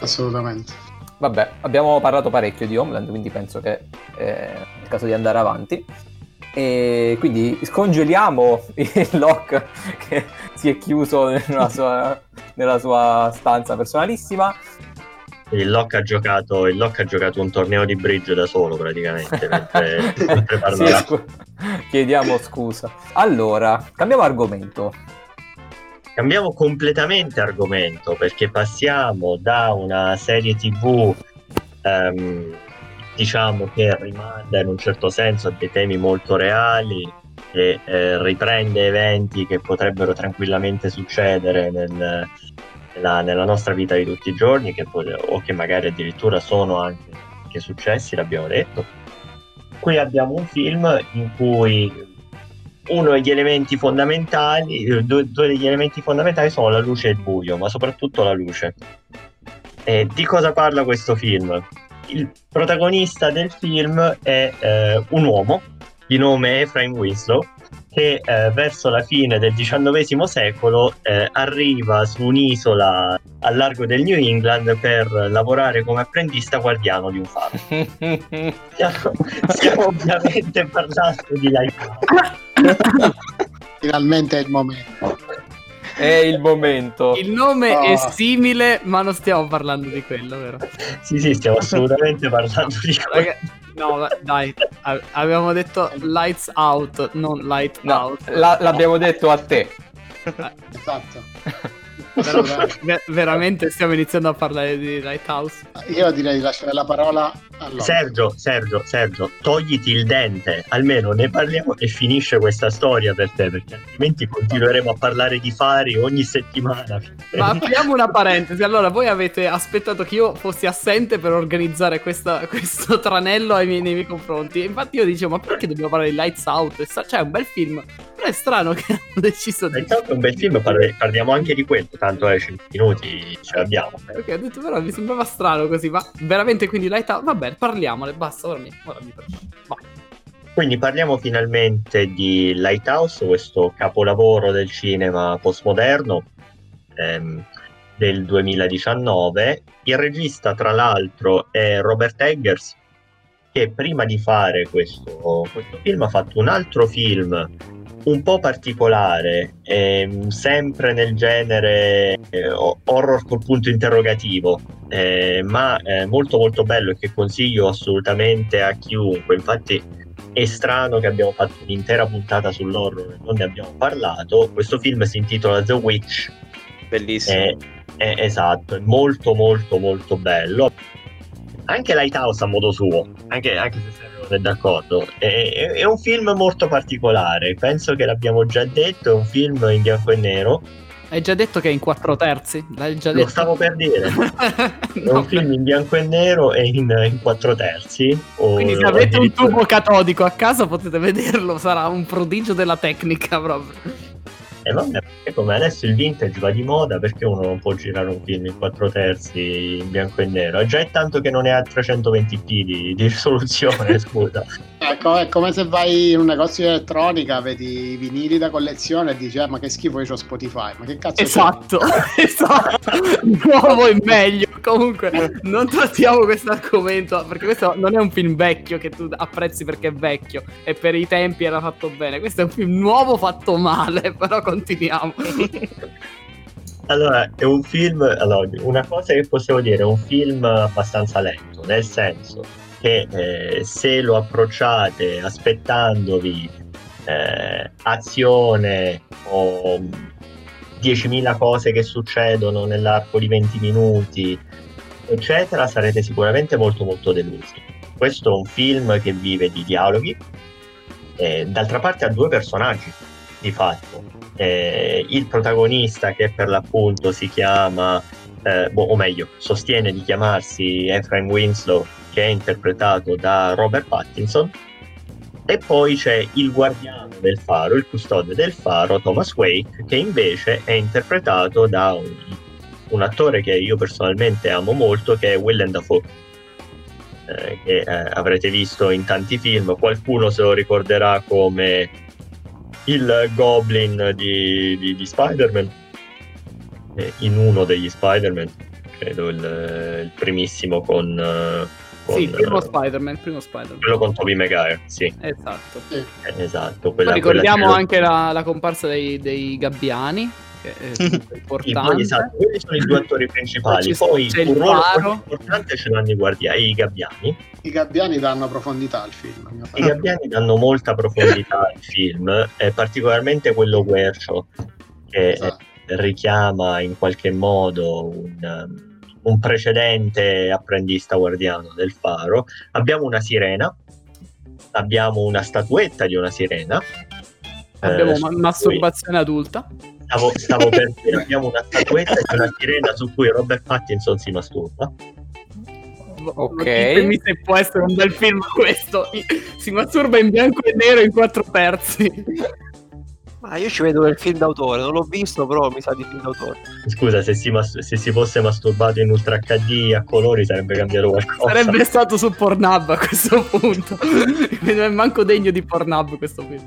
Assolutamente. Vabbè, abbiamo parlato parecchio di Homeland, quindi penso che è il caso di andare avanti. E quindi scongeliamo il Locke che si è chiuso nella sua, nella sua stanza personalissima. Il Locke ha giocato, il Locke ha giocato un torneo di bridge da solo praticamente mentre, mentre Sì, scu- chiediamo scusa. Allora, cambiamo argomento. Cambiamo completamente argomento perché passiamo da una serie tv ehm, diciamo che rimanda in un certo senso a dei temi molto reali e eh, riprende eventi che potrebbero tranquillamente succedere nel- nella, nella nostra vita di tutti i giorni che o che magari addirittura sono anche, anche successi, l'abbiamo detto. Qui abbiamo un film in cui uno degli elementi fondamentali, eh, due, due degli elementi fondamentali sono la luce e il buio, ma soprattutto la luce. E di cosa parla questo film? Il protagonista del film è eh, un uomo di nome Ephraim Winslow che eh, verso la fine del XIX secolo eh, arriva su un'isola al largo del New England per lavorare come apprendista guardiano di un faro. Stiamo, stiamo ovviamente parlando di Lighthouse. Finalmente è il momento. È il momento. Il nome Ah. è simile, ma non stiamo parlando di quello, vero? Sì, sì, stiamo assolutamente parlando di quello. Raga- no, dai, a- avevamo detto lights out, non light No, out. la- l'abbiamo detto a te. Esatto. Però ver- veramente stiamo iniziando a parlare di Lighthouse. Io direi di lasciare la parola a loro. Sergio, Sergio, Sergio, togliti il dente, almeno ne parliamo e finisce questa storia per te, perché altrimenti continueremo a parlare di fari ogni settimana. Ma apriamo una parentesi. Allora, voi avete aspettato che io fossi assente per organizzare questa- questo tranello ai miei, nei miei confronti. E infatti io dicevo, ma perché dobbiamo parlare di Lights Out? Cioè, è un bel film. Però è strano che hanno deciso di... Intanto è un bel film, parli- parliamo anche di quello, tanto è 5 minuti ce l'abbiamo. Ok, ho detto però mi sembrava strano così, ma veramente quindi Lighthouse... Vabbè, parliamone, basta, ora mi... Ora mi Vai. Quindi parliamo finalmente di Lighthouse, questo capolavoro del cinema postmoderno ehm, del 2019. Il regista, tra l'altro, è Robert Eggers, che prima di fare questo, questo film ha fatto un altro film un po' particolare, ehm, sempre nel genere eh, ho- horror col punto interrogativo, eh, ma eh, molto molto bello e che consiglio assolutamente a chiunque. Infatti è strano che abbiamo fatto un'intera puntata sull'horror e non ne abbiamo parlato. Questo film si intitola The Witch. Bellissimo. È, è- esatto, è molto molto molto bello. Anche Lighthouse a modo suo, anche, anche se è d'accordo. È, è- è un film molto particolare, penso che l'abbiamo già detto, è un film in bianco e nero. Hai già detto che è in quattro terzi? Lo stavo per dire. È No, un film in bianco e nero e in, in quattro terzi. o- Quindi se avete un tubo catodico a casa potete vederlo, sarà un prodigio della tecnica proprio. E vabbè, perché come adesso il vintage va di moda, perché uno non può girare un film in 4 terzi in bianco e nero? Già è tanto che non è a 320p di, di risoluzione, scusa. Ecco, è come se vai in un negozio di elettronica, vedi i vinili da collezione e dici, "Eh, ma che schifo, io ho Spotify. Ma che cazzo c'è?" Esatto, esatto. Nuovo e meglio. Comunque, non trattiamo questo argomento perché questo non è un film vecchio che tu apprezzi perché è vecchio e per i tempi era fatto bene. Questo è un film nuovo fatto male, però continuiamo. Allora, è un film. Allora, una cosa che possiamo dire, è un film abbastanza lento, nel senso che eh, se lo approcciate aspettandovi eh, azione o 10.000 cose che succedono nell'arco di 20 minuti, eccetera, sarete sicuramente molto molto delusi. questo è un film che vive di dialoghi, eh, d'altra parte ha due personaggi di fatto. Eh, il protagonista che per l'appunto si chiama, eh, boh, o meglio, sostiene di chiamarsi Ephraim Winslow, che è interpretato da Robert Pattinson, e poi c'è il guardiano del faro, il custode del faro, Thomas Wake, che invece è interpretato da un, un attore che io personalmente amo molto, che è Willem Dafoe. Eh, che eh, avrete visto in tanti film, qualcuno se lo ricorderà come il Goblin di, di, di Spider-Man, in uno degli Spider-Man, credo il, il primissimo con... con, Sì, il primo eh, Spider-Man, primo Spider-Man. quello con Tobey Maguire, sì, Esatto. Sì. eh, esatto. Quella, ricordiamo quella- anche la, la comparsa dei, dei gabbiani, che è importante. poi, esatto, quelli sono i due attori principali. Poi Poi un ruolo molto importante ce l'hanno i guardiani, i gabbiani. I gabbiani danno profondità al film. I gabbiani danno molta profondità al film, eh, particolarmente quello Guercio, che eh, Esatto. richiama in qualche modo un, um, un precedente apprendista guardiano del faro. Abbiamo una sirena, abbiamo una statuetta di una sirena. Abbiamo eh, cui- masturbazione adulta. Stavo, stavo per dire, abbiamo una statuetta di una sirena su cui Robert Pattinson si masturba. Ok. Ditemi se può essere un bel film questo. Si masturba in bianco e nero in quattro terzi. Ma io ci vedo del film d'autore, non l'ho visto, però mi sa di film d'autore. Scusa, se si, mas- se si fosse masturbato in Ultra HD a colori sarebbe cambiato qualcosa. Sarebbe stato su Pornhub a questo punto. Non è manco degno di Pornhub questo film.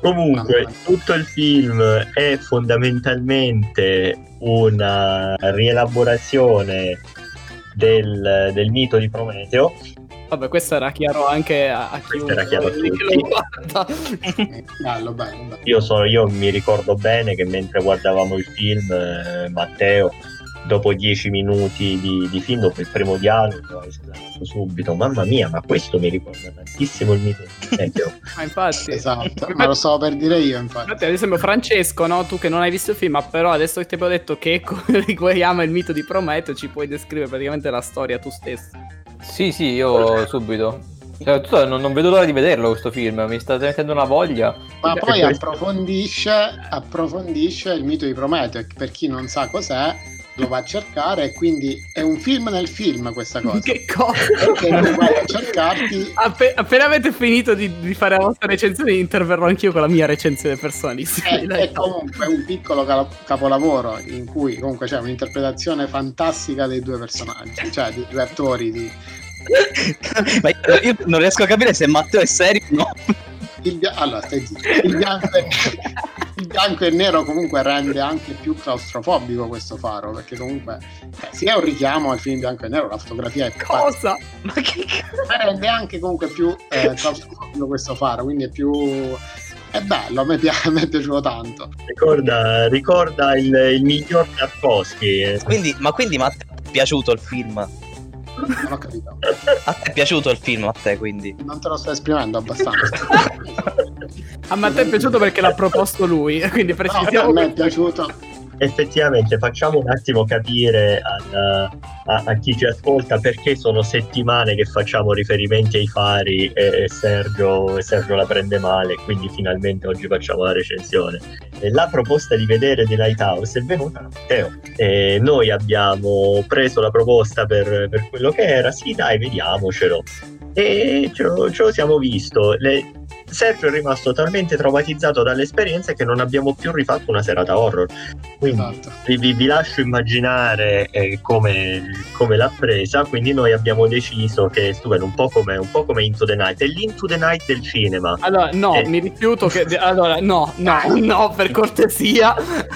Comunque, tutto il film è fondamentalmente una rielaborazione del, del mito di Prometeo. Vabbè, questo era chiaro anche a, a chiunque era chiaro a che tutti. lo guarda. Bello, bello, bello. Io, so- io mi ricordo bene che mentre guardavamo il film, eh, Matteo, dopo dieci minuti di, di film, dopo il primo dialogo, ha esclamato subito: Mamma mia, ma questo mi ricorda tantissimo il mito di Prometeo. Ma infatti... Esatto, ma lo stavo per dire io, infatti. Infatti, ad esempio, Francesco, no? tu che non hai visto il film, ma però adesso che ti abbiamo detto che richiama il mito di Prometeo, ci puoi descrivere praticamente la storia tu stesso. Sì, sì, io subito. Cioè, non, non vedo l'ora di vederlo questo film, mi sta mettendo una voglia. Ma poi approfondisce, approfondisce il mito di Prometeo, per chi non sa cos'è, lo va a cercare, e quindi è un film nel film questa cosa. Che cosa? Perché tu vai a cercarti Appe- appena avete finito di, di fare la vostra recensione, interverrò anch'io con la mia recensione personalissima. È, è comunque un piccolo cal- capolavoro in cui comunque c'è un'interpretazione fantastica dei due personaggi, cioè dei due attori. Di... Ma io, io non riesco a capire se Matteo è serio o no. Il bia- allora, stai zitto. Il bianco, e... il bianco e nero comunque rende anche più claustrofobico questo faro, perché comunque eh, è un richiamo al film bianco e nero, la fotografia è pazza, Cosa? Ma che cazzo? ma rende anche comunque più eh, claustrofobico questo faro, quindi è più... È bello, a me, pi- a me è piaciuto tanto. Ricorda, ricorda il, il miglior Tarkovsky. eh. Quindi, ma quindi Matteo è piaciuto il film? A Non ho capito. te è piaciuto il film, a te quindi? Non te lo sto esprimendo abbastanza. A me è piaciuto perché l'ha proposto lui, quindi No, a precisiamo. me è piaciuto. Effettivamente, facciamo un attimo capire al- a, a chi ci ascolta perché sono settimane che facciamo riferimenti ai fari e, e Sergio, e Sergio la prende male, quindi finalmente oggi facciamo la recensione. E la proposta di vedere The Lighthouse è venuta da Matteo. Noi abbiamo preso la proposta per, per quello che era, sì dai, vediamocelo. E ce lo, ce lo siamo visto. Le- Sergio è rimasto talmente traumatizzato dall'esperienza che non abbiamo più rifatto una serata horror. Quindi Esatto. vi, vi- lascio immaginare eh, come, come l'ha presa. Quindi noi abbiamo deciso che è stupendo, un po' come, un po' come Into the Night. È l'Into the Night del cinema. Allora, no, Eh. mi rifiuto che... Allora, no, no, no, per cortesia.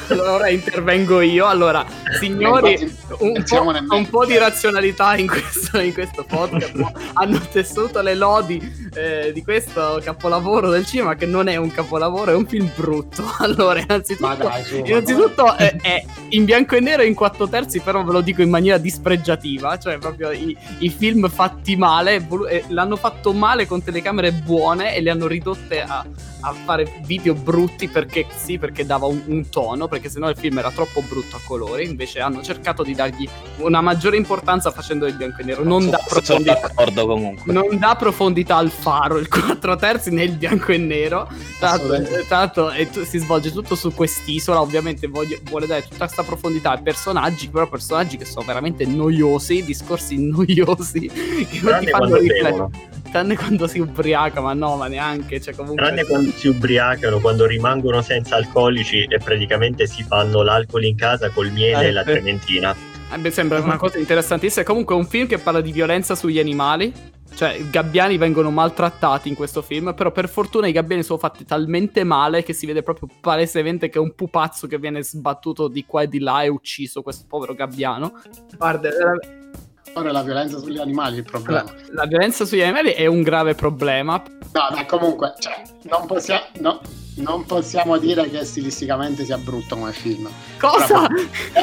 Allora intervengo io. Allora, signori, un po', un po' di razionalità in questo, in questo podcast. no? Hanno tessuto le lodi eh, di questo capolavoro del cinema, che non è un capolavoro, è un film brutto. Allora, innanzitutto... dai, su, Innanzitutto è, è in bianco e nero e in quattro terzi, però ve lo dico in maniera dispregiativa, cioè proprio i, i film fatti male, eh, l'hanno fatto male con telecamere buone e le hanno ridotte a, a fare video brutti perché sì, perché dava un, un tono, perché sennò il film era troppo brutto a colori, invece hanno cercato di dargli una maggiore importanza facendo il bianco e nero, non dà Sono profondità. d'accordo comunque. Non dà profondità al faro, il 4 terzi né il bianco e nero. Tra l'altro è tu- si svolge tutto su quest'isola. Ovviamente voglio- vuole dare tutta questa profondità ai personaggi, però personaggi che sono veramente noiosi, discorsi noiosi che non ti fanno riflettere. Tranne quando si ubriaca, ma no, ma neanche. Cioè, comunque. tranne quando si ubriacano, quando rimangono senza alcolici e praticamente si fanno l'alcol in casa col miele Eh, e la sì. trementina. A me sembra una cosa interessantissima. È comunque un film che parla di violenza sugli animali. Cioè, i gabbiani vengono maltrattati in questo film. Però, per fortuna, i gabbiani sono fatti talmente male che si vede proprio palesemente che è un pupazzo che viene sbattuto di qua e di là e ucciso questo povero gabbiano. Guarda, vera- Ora è la violenza sugli animali il problema. la, la violenza sugli animali è un grave problema. No, ma comunque, cioè, non, possiamo, no, non possiamo dire che stilisticamente sia brutto come film. Cosa? Allora,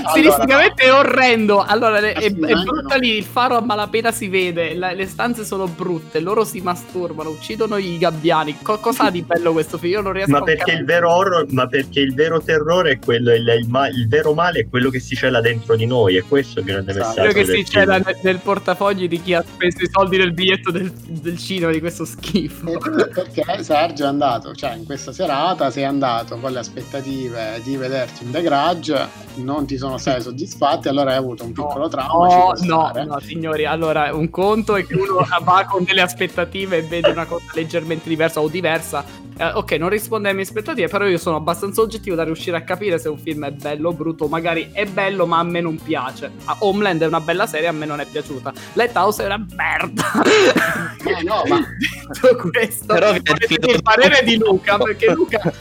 Stilisticamente è orrendo. Allora, è, è brutta no. lì. Il faro a malapena si vede. la- le stanze sono brutte. Loro si masturbano, uccidono i gabbiani. Co- cos'ha di bello questo film? Io non riesco Ma a perché il vero horror, ma perché il vero terrore è quello, il, il ma- il vero male è quello che si cela dentro di noi, è questo il grande Esatto. messaggio. Quello che si film. nel, nel portafogli di chi ha speso i soldi nel biglietto del, del cinema di questo schifo. Perché Sergio è andato, cioè in questa serata sei andato con le aspettative di vederti un The Grudge, non ti sono state soddisfatte, allora hai avuto un piccolo trauma. No, no, no, signori. Allora, un conto è che uno va con delle aspettative e vede una cosa leggermente diversa o diversa. Eh, ok, non risponde alle mie aspettative, però io sono abbastanza oggettivo da riuscire a capire se un film è bello o brutto. Magari è bello, ma a me non piace. Ah, Homeland è una bella serie, a me non è piaciuta. Lighthouse è una merda. Eh, no, ma- Detto questo, Però sentire il parere di Luca, perché Luca, Luca,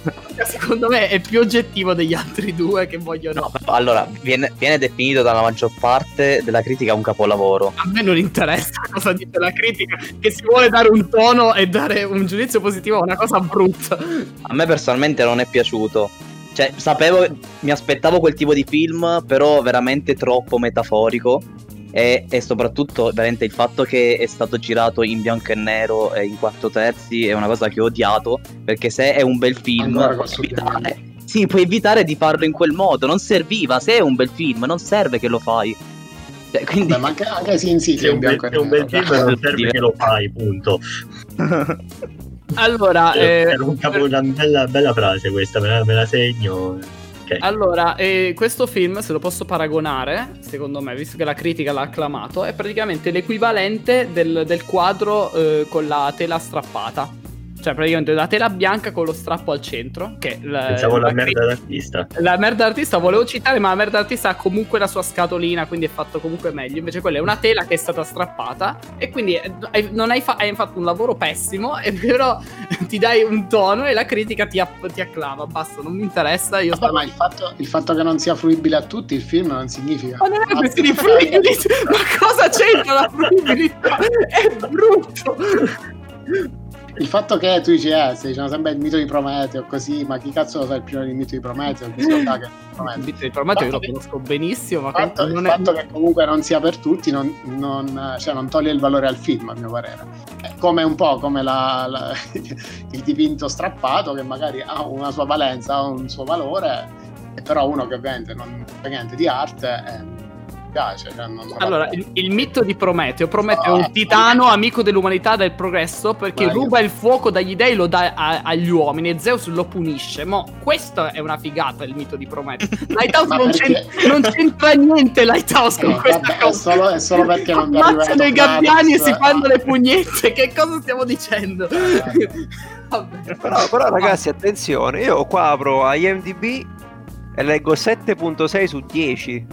secondo me è più oggettivo degli altri due che vogliono. No, però, allora, viene, viene definito dalla maggior parte della critica un capolavoro. A me non interessa cosa dice la critica, che si vuole dare un tono e dare un giudizio positivo a una cosa brutta. A me personalmente non è piaciuto. Cioè, sapevo, mi aspettavo quel tipo di film, però veramente troppo metaforico. E, e soprattutto, veramente, il fatto che è stato girato in bianco e nero e in quattro terzi è una cosa che ho odiato. Perché se è un bel film, col evitare, sì, puoi evitare di farlo in quel modo. Non serviva. Se è un bel film, non serve che lo fai. Cioè, quindi. Beh, ma anche, anche City Se è è in un bel, e è un bel film non serve che lo fai, punto. Allora, eh, Era un capo- una bella, bella frase questa, me la, me la segno. Ok. allora eh, questo film, se lo posso paragonare, secondo me, visto che la critica l'ha acclamato, è praticamente l'equivalente del, del quadro eh, con la tela strappata. Cioè, praticamente la tela bianca con lo strappo al centro. Che la, Pensavo la la cri- merda d'artista. La merda d'artista volevo citare, ma la merda d'artista ha comunque la sua scatolina, quindi è fatto comunque meglio. Invece quella è una tela che è stata strappata e quindi eh, hai- non hai, fa- hai fatto un lavoro pessimo, e però ti dai un tono e la critica ti, app- ti acclama. Basta, non mi interessa. Io sto... ma il fatto, il fatto che non sia fruibile a tutti il film non significa. Ma non è questione di fruibilità, ma cosa c'entra la fruibilità? È brutto. Il fatto che tu dici, eh, se diciamo sempre il mito di Prometeo, così, ma chi cazzo lo sa il primo del mito di Prometeo? Chi sa che è Prometeo? Il Prometeo io lo conosco benissimo, ma Il fatto, il è... fatto che comunque non sia per tutti non, non, cioè, non toglie il valore al film, a mio parere. È come un po' come la- la- il dipinto strappato che magari ha una sua valenza, ha un suo valore, però uno che ovviamente non fa niente di arte eh, mi piace. Cioè non- non Allora, il, il mito di Prometeo. Prometeo è Ah. un titano amico dell'umanità del progresso perché Vai. ruba il fuoco dagli dei e lo dà a- agli uomini e Zeus lo punisce. Mo, questo è una figata il mito di Prometeo. Lighthouse Ma non, perché- c'en- non c'entra niente Lighthouse con Eh, questa vabbè, è, cosa. solo, è solo perché non è arrivato Ammazzano i gabbiani e si Kratos, fanno ah. le pugnette. Che cosa stiamo dicendo? Vabbè. Però, però, ragazzi, attenzione, io qua apro IMDb e leggo 7.6 su 10.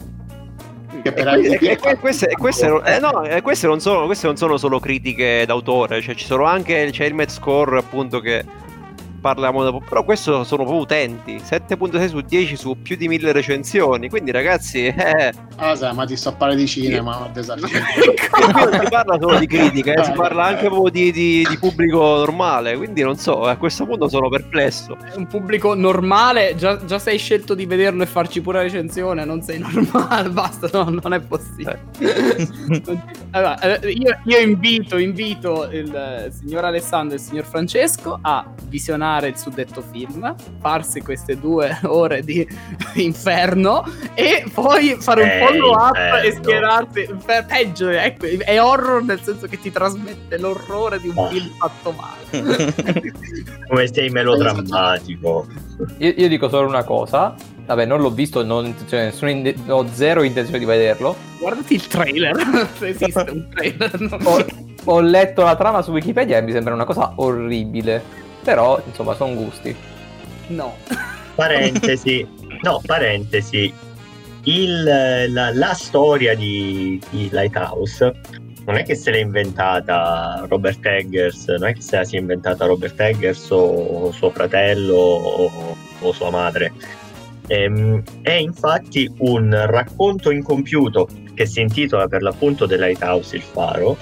Queste, non, sono, queste non sono solo critiche d'autore, cioè ci sono anche c'è il Medscore appunto che parliamo dopo, però questo sono proprio utenti, 7.6 su 10 su più di 1000 recensioni, quindi ragazzi, eh, Ah, sai, ma ti sto a parlare di cinema, qui non si parla solo di critica, eh, si parla anche proprio di, di- di pubblico normale, quindi non so, a questo punto sono perplesso. Un pubblico normale, già, già sei scelto di vederlo e farci pure la recensione, non sei normale, basta, no, non è possibile. allora, eh, io, io invito, invito il eh, signor Alessandro e il signor Francesco a visionare terminare il suddetto film, farsi queste due ore di inferno e poi fare un Eh, follow up e inferno. schierarsi. Pe- Peggio, ecco, è horror nel senso che ti trasmette l'orrore di un Ah. film fatto male. Come sei melodrammatico. Io, io dico solo una cosa. Vabbè, non l'ho visto, non, cioè, nessuna inde- ho zero intenzione di vederlo. Guardati il trailer, se esiste un trailer. no? Ho, ho letto la trama su Wikipedia e mi sembra una cosa orribile. Però, insomma, sono gusti. No. Parentesi, no, parentesi. Il- la, la storia di, di Lighthouse non è che se l'è inventata Robert Eggers, non è che se la sia inventata Robert Eggers o suo fratello o, o sua madre. Ehm, è infatti un racconto incompiuto che si intitola per l'appunto The Lighthouse, il faro,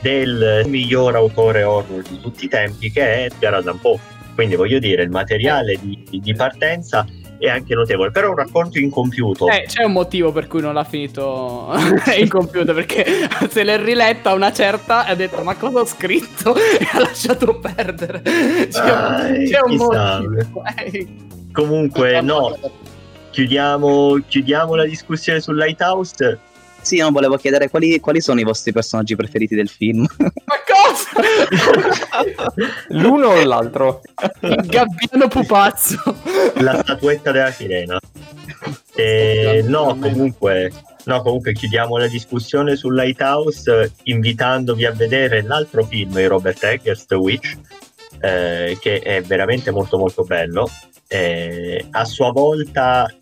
del miglior autore horror di tutti i tempi che è Edgar Allan Poe. Quindi voglio dire, il materiale di, di partenza è anche notevole, però è un racconto incompiuto. Eh, c'è un motivo per cui non l'ha finito in computer perché se l'è riletta una certa e ha detto ma cosa ho scritto e ha lasciato perdere. C'è, Dai, c'è un motivo. Eh, Comunque, no, chiudiamo, chiudiamo la discussione sul Lighthouse. Sì, non volevo chiedere quali, quali sono i vostri personaggi preferiti del film. ma cosa? L'uno o l'altro? Il gabbiano pupazzo. la statuetta della sirena. Eh, no, comunque, no, comunque chiudiamo la discussione sul Lighthouse eh, invitandovi a vedere l'altro film di Robert Eggers, The Witch, eh, che è veramente molto molto bello. Eh, a sua volta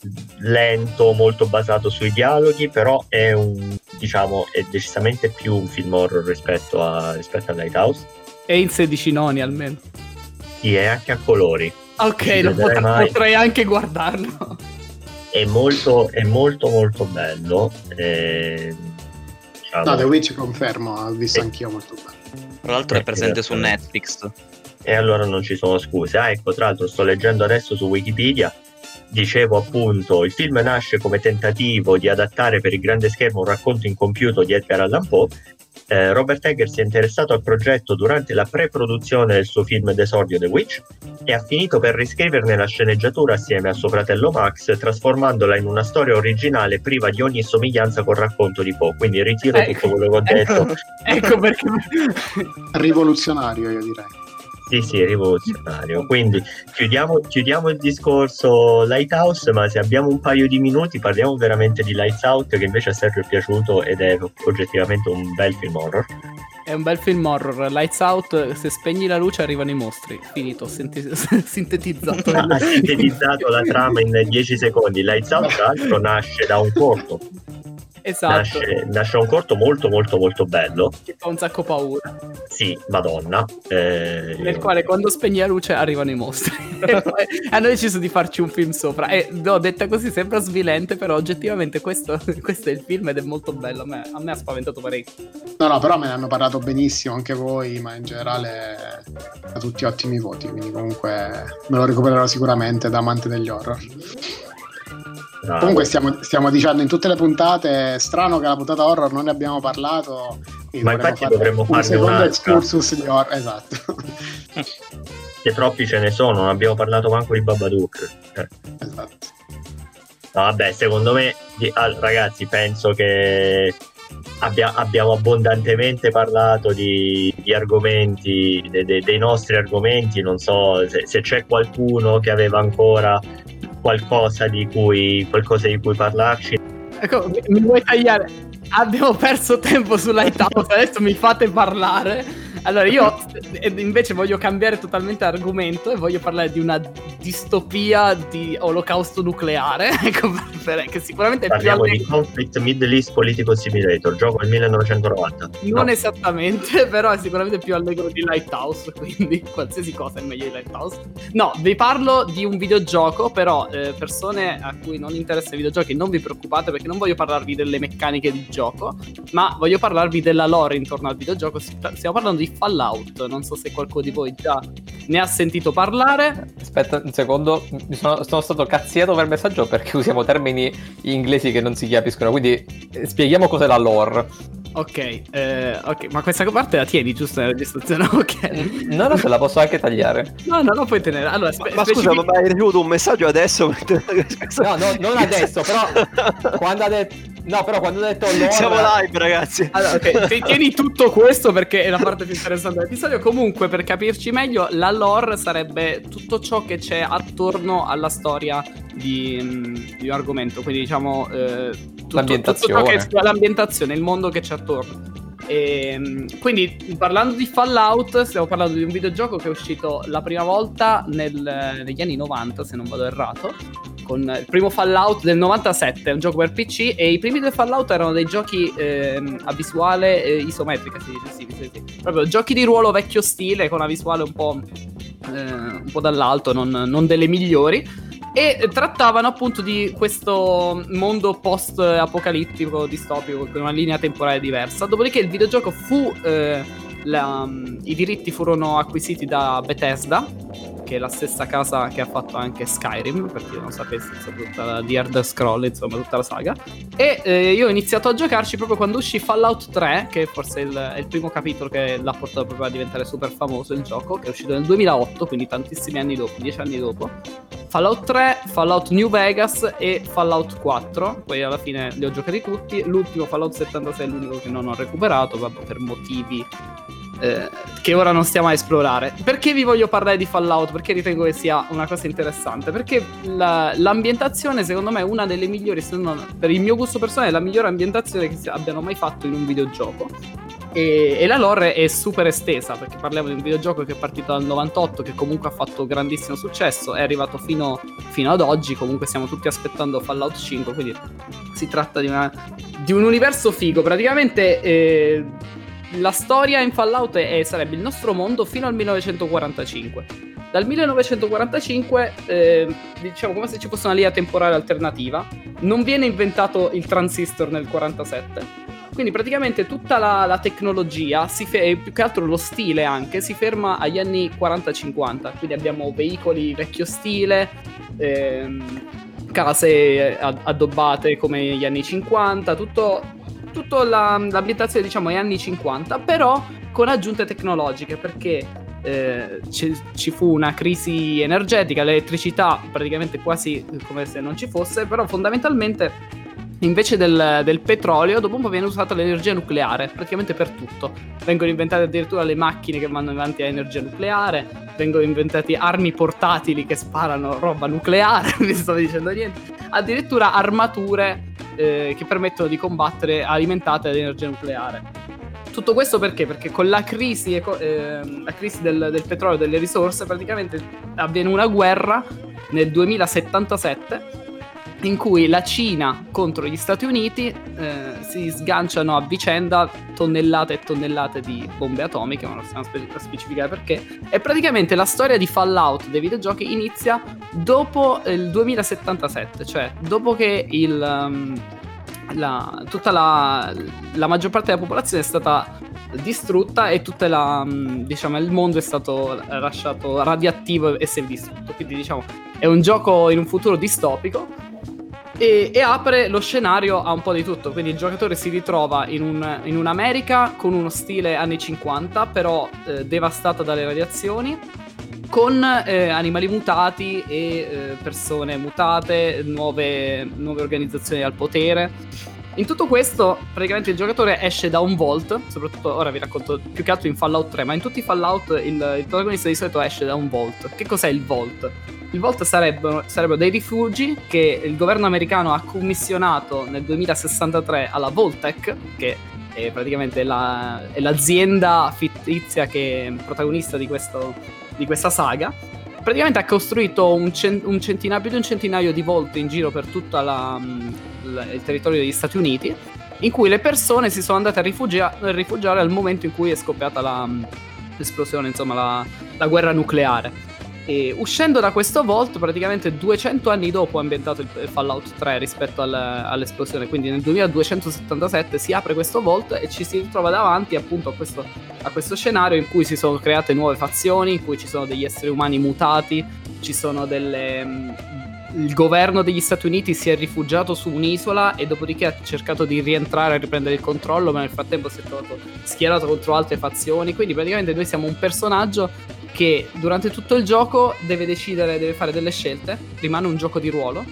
lento, molto basato sui dialoghi, però è un diciamo è decisamente più un film horror rispetto a, rispetto a Lighthouse. E in 16 noni almeno. Sì, è anche a colori. Ok, lo vedrai pot- mai. potrei anche guardarlo. è molto, è molto molto bello. eh, diciamo, No, The Witch confermo, ho visto Sì. anch'io molto bene. Tra l'altro è Eh, presente su esattamente. Netflix. E allora non ci sono scuse. Ah, ecco, tra l'altro sto leggendo adesso su Wikipedia. Dicevo appunto, il film nasce come tentativo di adattare per il grande schermo un racconto incompiuto di Edgar Allan Poe. Eh, Robert Eggers si è interessato al progetto durante la pre-produzione del suo film d'esordio The Witch e ha finito per riscriverne la sceneggiatura assieme a suo fratello Max, trasformandola in una storia originale priva di ogni somiglianza col racconto di Poe. Quindi ritiro Ecco. tutto quello che ho detto. ecco perché Rivoluzionario, io direi. Sì, sì, rivoluzionario. Quindi chiudiamo, chiudiamo il discorso Lighthouse, ma se abbiamo un paio di minuti parliamo veramente di Lights Out, che invece a Sergio è piaciuto ed è oggettivamente un bel film horror. è un bel film horror. Lights out, se spegni la luce arrivano i mostri. Finito, senti- sintetizzato. Ha sintetizzato la trama in 10 secondi. Lights Out, tra l'altro, nasce da un corto. Esatto. Nasce, nasce un corto molto, molto, molto bello. Che fa un sacco paura. Sì, Madonna. Eh, Nel quale quando spegni la luce arrivano i mostri. poi hanno deciso di farci un film sopra. E no, detta così sembra svilente, però oggettivamente questo, questo è il film ed è molto bello. A me, a me ha spaventato parecchio. No, no, però me ne hanno parlato benissimo anche voi, ma in generale da tutti ottimi voti, quindi comunque me lo recupererò sicuramente da amante degli horror. Bravo. Comunque stiamo, stiamo dicendo in tutte le puntate, strano che la puntata horror non ne abbiamo parlato. Ma infatti fare dovremmo un farne secondo excursus di horror, esatto. Che troppi ce ne sono, non abbiamo parlato manco di Babadook. Eh. esatto. No, vabbè, secondo me, ragazzi, penso che abbia- abbiamo abbondantemente parlato di, di argomenti, de- de- dei nostri argomenti. Non so se, se c'è qualcuno che aveva ancora qualcosa di cui, qualcosa di cui parlarci. Ecco, mi- vuoi tagliare? Abbiamo perso tempo su Lighthouse, adesso mi fate parlare. Allora, io eh, invece voglio cambiare totalmente argomento e voglio parlare di una distopia di olocausto nucleare. Ecco, che sicuramente è più Parliamo di allegro. Conflict Middle East Political Simulator, gioco del 1990. Non No. esattamente, però è sicuramente più allegro di Lighthouse, quindi qualsiasi cosa è meglio di Lighthouse. No, vi parlo di un videogioco, però eh, persone a cui non interessano i videogiochi non vi preoccupate perché non voglio parlarvi delle meccaniche di gioco, ma voglio parlarvi della lore intorno al videogioco. Stiamo parlando di Fallout, non so se qualcuno di voi già ne ha sentito parlare. Aspetta un secondo, sono, sono stato cazziato per messaggio perché usiamo termini inglesi che non si capiscono, quindi eh, spieghiamo cos'è la lore. Ok, eh, ok, ma questa parte la tieni giusto nella registrazione? Ok. No, no, se la posso anche tagliare. No, no, la puoi tenere. Allora, Ma, spe- ma scusa, specific- ma hai ricevuto un messaggio adesso? No, no, non adesso, però quando ha detto... No, però quando ha detto lore... Siamo live, ragazzi. Allora, ok, ti- tieni tutto questo perché è la parte più interessante dell'episodio. Comunque, per capirci meglio, la lore sarebbe tutto ciò che c'è attorno alla storia di, mm, di un argomento. Quindi, diciamo, eh, tutto, L'ambientazione. tutto ciò che è l'ambientazione, il mondo che c'è attorno. Ehm, quindi, parlando di Fallout, stiamo parlando di un videogioco che è uscito la prima volta nel- negli anni 90, se non vado errato con il primo Fallout del 97, un gioco per PC, e i primi due Fallout erano dei giochi ehm, a visuale eh, isometrica, si dice, sì, sì, sì. proprio giochi di ruolo vecchio stile, con una visuale un po', eh, un po' dall'alto, non, non delle migliori, e trattavano appunto di questo mondo post-apocalittico, distopico, con una linea temporale diversa, dopodiché il videogioco fu... eh, la- I diritti furono acquisiti da Bethesda, che è la stessa casa che ha fatto anche Skyrim, per chi non sapesse, tutta la, di Elder Scroll, insomma, tutta la saga. E eh, io ho iniziato a giocarci proprio quando uscì Fallout 3, che forse è il, è il primo capitolo che l'ha portato proprio a diventare super famoso il gioco, che è uscito nel 2008, quindi tantissimi anni dopo, dieci anni dopo. Fallout 3, Fallout New Vegas e Fallout 4, poi alla fine li ho giocati tutti. L'ultimo Fallout 76 è l'unico che non ho recuperato, vabbè, per motivi eh, che ora non stiamo a esplorare. Perché vi voglio parlare di Fallout? Perché ritengo che sia una cosa interessante? Perché la- l'ambientazione, secondo me, è una delle migliori, se non per il mio gusto personale, è la migliore ambientazione che abbiano mai fatto in un videogioco. E, e la lore è super estesa perché parliamo di un videogioco che è partito dal 98, che comunque ha fatto grandissimo successo, è arrivato fino, fino ad oggi. Comunque stiamo tutti aspettando Fallout 5. Quindi si tratta di, una- di un universo figo. Praticamente eh, la storia in Fallout è- sarebbe il nostro mondo fino al 1945. Dal 1945, eh, diciamo come se ci fosse una linea temporale alternativa, non viene inventato il transistor nel 47. Quindi praticamente tutta la, la tecnologia, fe- più che altro lo stile anche, si ferma agli anni 40-50. Quindi abbiamo veicoli vecchio stile, ehm, case ad- addobbate come gli anni 50, tutto, tutto la- l'ambientazione diciamo agli anni 50, però con aggiunte tecnologiche perché eh, ci, ci fu una crisi energetica, l'elettricità praticamente quasi come se non ci fosse, però fondamentalmente invece del, del petrolio dopo un po' viene usata l'energia nucleare praticamente per tutto. Vengono inventate addirittura le macchine che vanno avanti a energia nucleare, vengono inventati armi portatili che sparano roba nucleare, vi sto dicendo niente, addirittura armature eh, che permettono di combattere alimentate ad energia nucleare. Tutto questo perché? Perché con la crisi, ehm, la crisi del, del petrolio e delle risorse, praticamente avviene una guerra nel 2077 in cui la Cina contro gli Stati Uniti eh, si sganciano a vicenda tonnellate e tonnellate di bombe atomiche, ma non stiamo spe- a specificare perché. E praticamente la storia di Fallout dei videogiochi inizia dopo il 2077, cioè dopo che il, um, la, tutta la, la maggior parte della popolazione è stata distrutta e tutta la, um, diciamo, il mondo è stato lasciato radioattivo e si è distrutto. Quindi diciamo è un gioco in un futuro distopico e, e apre lo scenario a un po' di tutto. Quindi il giocatore si ritrova in, un- in un'America con uno stile anni 50, però eh, devastata dalle radiazioni, con eh, animali mutati e eh, persone mutate, nuove, nuove organizzazioni al potere. In tutto questo, praticamente il giocatore esce da un vault, soprattutto ora vi racconto più che altro in Fallout 3, ma in tutti i Fallout il, il protagonista di solito esce da un vault. Che cos'è il vault? Il vault sarebbero, sarebbero dei rifugi che il governo americano ha commissionato nel 2063 alla Voltec, che è praticamente la- è l'azienda fittizia che è protagonista di, questo- di questa saga. Praticamente ha costruito un, cen- un centinaio, più di un centinaio di volte in giro per tutto il territorio degli Stati Uniti, in cui le persone si sono andate a rifugia- rifugiare al momento in cui è scoppiata la- l'esplosione, insomma la- la guerra nucleare. E uscendo da questo vault, praticamente 200 anni dopo è ambientato il Fallout 3 rispetto al- all'esplosione, quindi nel 2277 si apre questo vault e ci si ritrova davanti appunto a questo, a questo scenario in cui si sono create nuove fazioni, in cui ci sono degli esseri umani mutati, ci sono delle, mh, il governo degli Stati Uniti si è rifugiato su un'isola e dopodiché ha cercato di rientrare e riprendere il controllo, ma nel frattempo si è trovato schierato contro altre fazioni. Quindi praticamente noi siamo un personaggio che durante tutto il gioco deve decidere, deve fare delle scelte, rimane un gioco di ruolo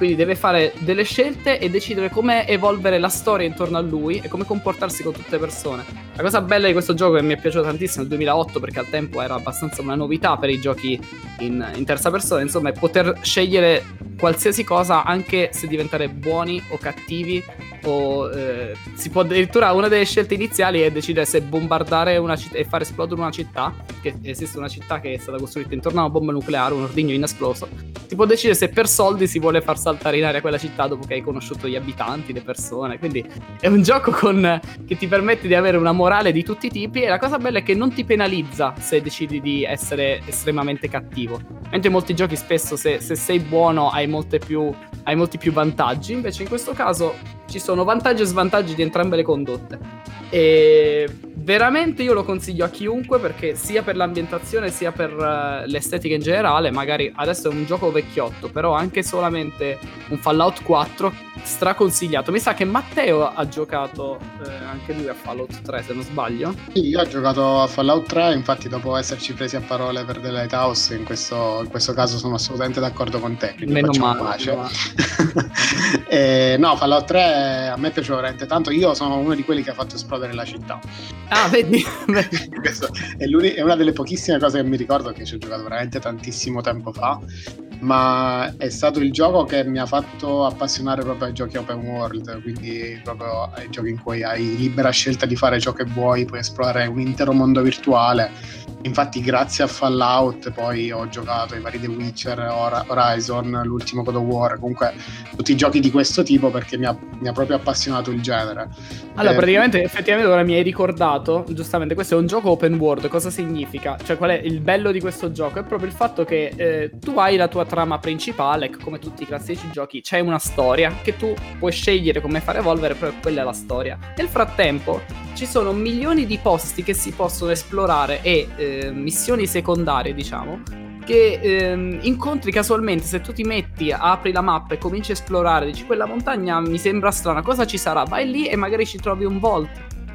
quindi deve fare delle scelte e decidere come evolvere la storia intorno a lui e come comportarsi con tutte le persone. La cosa bella di questo gioco che mi è piaciuto tantissimo nel 2008 perché al tempo era abbastanza una novità per i giochi in, in terza persona, insomma, è poter scegliere qualsiasi cosa anche se diventare buoni o cattivi o eh, si può addirittura una delle scelte iniziali è decidere se bombardare una città e far esplodere una città che esiste una città che è stata costruita intorno a una bomba nucleare un ordigno inesploso. Si può decidere se per soldi si vuole far saltare in aria quella città dopo che hai conosciuto gli abitanti le persone. Quindi è un gioco con, che ti permette di avere una morale di tutti i tipi e la cosa bella è che non ti penalizza se decidi di essere estremamente cattivo. Mentre in molti giochi spesso se, se sei buono hai, più, hai molti più vantaggi. Invece in questo caso ci sono vantaggi e svantaggi di entrambe le condotte. E veramente io lo consiglio a chiunque perché sia per l'ambientazione sia per uh, l'estetica in generale, magari adesso è un gioco vecchiotto, però anche solamente un Fallout 4 straconsigliato. Mi sa che Matteo ha giocato eh, anche lui a Fallout 3, se non sbaglio. Sì, io ho giocato a Fallout 3, infatti dopo esserci presi a parole per The Lighthouse, in questo, in questo caso sono assolutamente d'accordo con te, quindi Meno male, pace. e, no, Fallout 3 a me piace veramente tanto, io sono uno di quelli che ha fatto esplodere la città. Ah, vedi? è, è una delle pochissime cose che mi ricordo che ci ho giocato veramente tantissimo tempo fa ma è stato il gioco che mi ha fatto appassionare proprio ai giochi open world, quindi proprio ai giochi in cui hai libera scelta di fare ciò che vuoi, puoi esplorare un intero mondo virtuale Infatti, grazie a Fallout, poi ho giocato i vari The Witcher, Horizon, l'ultimo God of War, comunque tutti i giochi di questo tipo perché mi ha, mi ha proprio appassionato il genere. Allora, eh, praticamente, effettivamente, ora mi hai ricordato, giustamente, questo è un gioco open world. Cosa significa? Cioè, qual è il bello di questo gioco? È proprio il fatto che eh, tu hai la tua trama principale, come tutti i classici giochi, c'è una storia che tu puoi scegliere come far evolvere, però quella è la storia. Nel frattempo, ci sono milioni di posti che si possono esplorare e eh, missioni secondarie, diciamo, che ehm, incontri casualmente se tu ti metti, apri la mappa e cominci a esplorare, dici quella montagna mi sembra strana, cosa ci sarà? Vai lì e magari ci trovi un Vault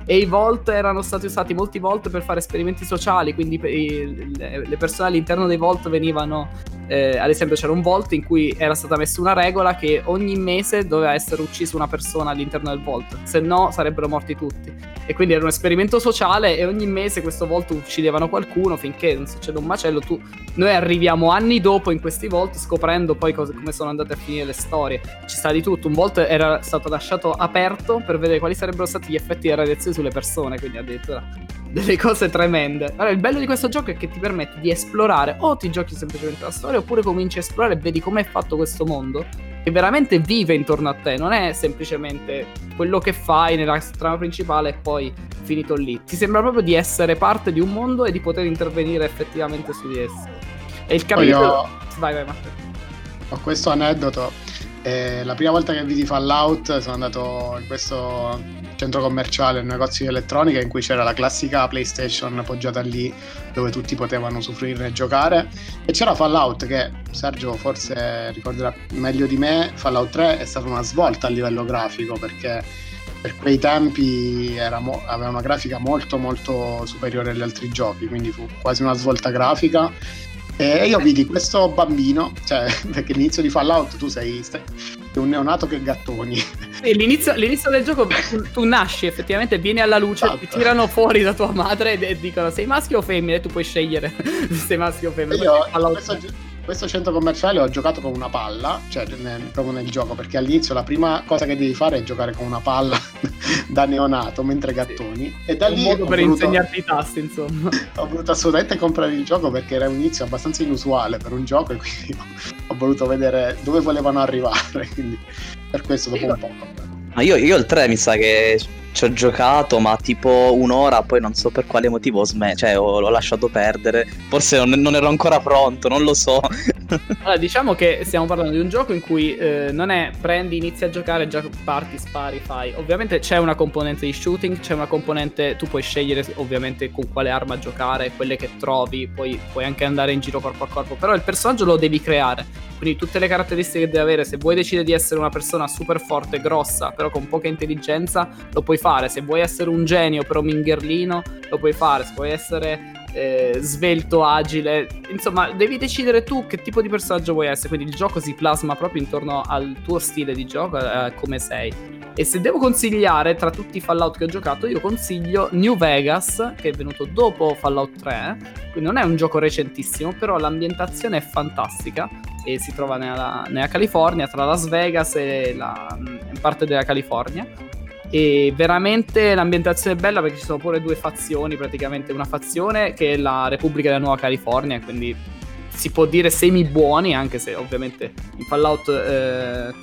e i Vault erano stati usati molti Vault per fare esperimenti sociali, quindi le persone all'interno dei Vault venivano, eh, ad esempio c'era un Vault in cui era stata messa una regola che ogni mese doveva essere uccisa una persona all'interno del Vault, se no sarebbero morti tutti. E quindi era un esperimento sociale e ogni mese questo Vault uccidevano qualcuno finché non succede un macello. Tu... Noi arriviamo anni dopo in questi Vault scoprendo poi cose, come sono andate a finire le storie. Ci sta di tutto, un Vault era stato lasciato aperto per vedere quali sarebbero stati gli effetti della radiazione sulle persone, quindi addirittura delle cose tremende. Allora, il bello di questo gioco è che ti permette di esplorare, o ti giochi semplicemente la storia, oppure cominci a esplorare e vedi com'è fatto questo mondo, che veramente vive intorno a te, non è semplicemente quello che fai nella trama principale e poi finito lì. Ti sembra proprio di essere parte di un mondo e di poter intervenire effettivamente su di esso. E il capitolo... Io... Vai, vai, Matteo. Ho questo aneddoto. Eh, la prima volta che vidi Fallout sono andato in questo centro commerciale, un negozio di elettronica in cui c'era la classica PlayStation appoggiata lì dove tutti potevano usufruirne e giocare. E c'era Fallout che Sergio forse ricorderà meglio di me, Fallout 3 è stata una svolta a livello grafico perché per quei tempi mo- aveva una grafica molto molto superiore agli altri giochi, quindi fu quasi una svolta grafica e io vidi questo bambino, cioè, perché all'inizio di Fallout tu sei, sei un neonato che gattoni. E l'inizio, l'inizio del gioco tu, tu, nasci effettivamente, vieni alla luce, esatto. ti tirano fuori da tua madre e, dicono sei maschio o femmina e tu puoi scegliere se sei maschio o femmina. Io, questo, questo centro commerciale ho giocato con una palla, cioè nel, proprio nel gioco, perché all'inizio la prima cosa che devi fare è giocare con una palla da neonato mentre gattoni. Sì. E da un lì modo per voluto, insegnarti i tasti, insomma. Ho voluto assolutamente comprare il gioco perché era un inizio abbastanza inusuale per un gioco e quindi ho voluto vedere dove volevano arrivare. Quindi per questo dopo un po'. Ma io, io il 3 mi sa che ci ho giocato, ma tipo un'ora, poi non so per quale motivo ho smesso, cioè ho, l'ho lasciato perdere. Forse non, non, ero ancora pronto, non lo so. Allora, diciamo che stiamo parlando di un gioco in cui eh, non è prendi, inizi a giocare, già parti, spari, fai. Ovviamente c'è una componente di shooting, c'è una componente, tu puoi scegliere ovviamente con quale arma giocare, quelle che trovi, poi puoi anche andare in giro corpo a corpo, però il personaggio lo devi creare. Quindi tutte le caratteristiche che deve avere, se vuoi decidere di essere una persona super forte, grossa, però con poca intelligenza, lo puoi fare. Se vuoi essere un genio, però mingherlino, lo puoi fare. Se vuoi essere eh, svelto, agile. Insomma, devi decidere tu che tipo di personaggio vuoi essere. Quindi il gioco si plasma proprio intorno al tuo stile di gioco, eh, come sei. E se devo consigliare tra tutti i Fallout che ho giocato, io consiglio New Vegas, che è venuto dopo Fallout 3. Quindi non è un gioco recentissimo, però l'ambientazione è fantastica e si trova nella, nella California, tra Las Vegas e la, parte della California e veramente l'ambientazione è bella perché ci sono pure due fazioni, praticamente. Una fazione che è la Repubblica della Nuova California, quindi si può dire semi buoni, anche se ovviamente in Fallout eh,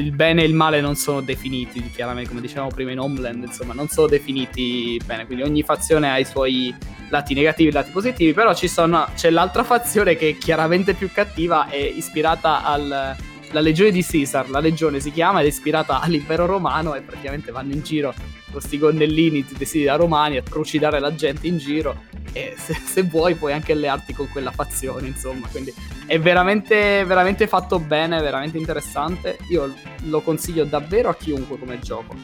il bene e il male non sono definiti, chiaramente come dicevamo prima in Homeland, insomma non sono definiti bene, quindi ogni fazione ha i suoi lati negativi e lati positivi, però sono, c'è l'altra fazione che è chiaramente più cattiva, è ispirata al la legione di Caesar, la legione si chiama ed è ispirata all'impero romano e praticamente vanno in giro questi gonnellini vestiti da romani a trucidare la gente in giro e se, se, vuoi puoi anche allearti con quella fazione insomma quindi è veramente, veramente fatto bene veramente interessante. Io lo consiglio davvero a chiunque come gioco.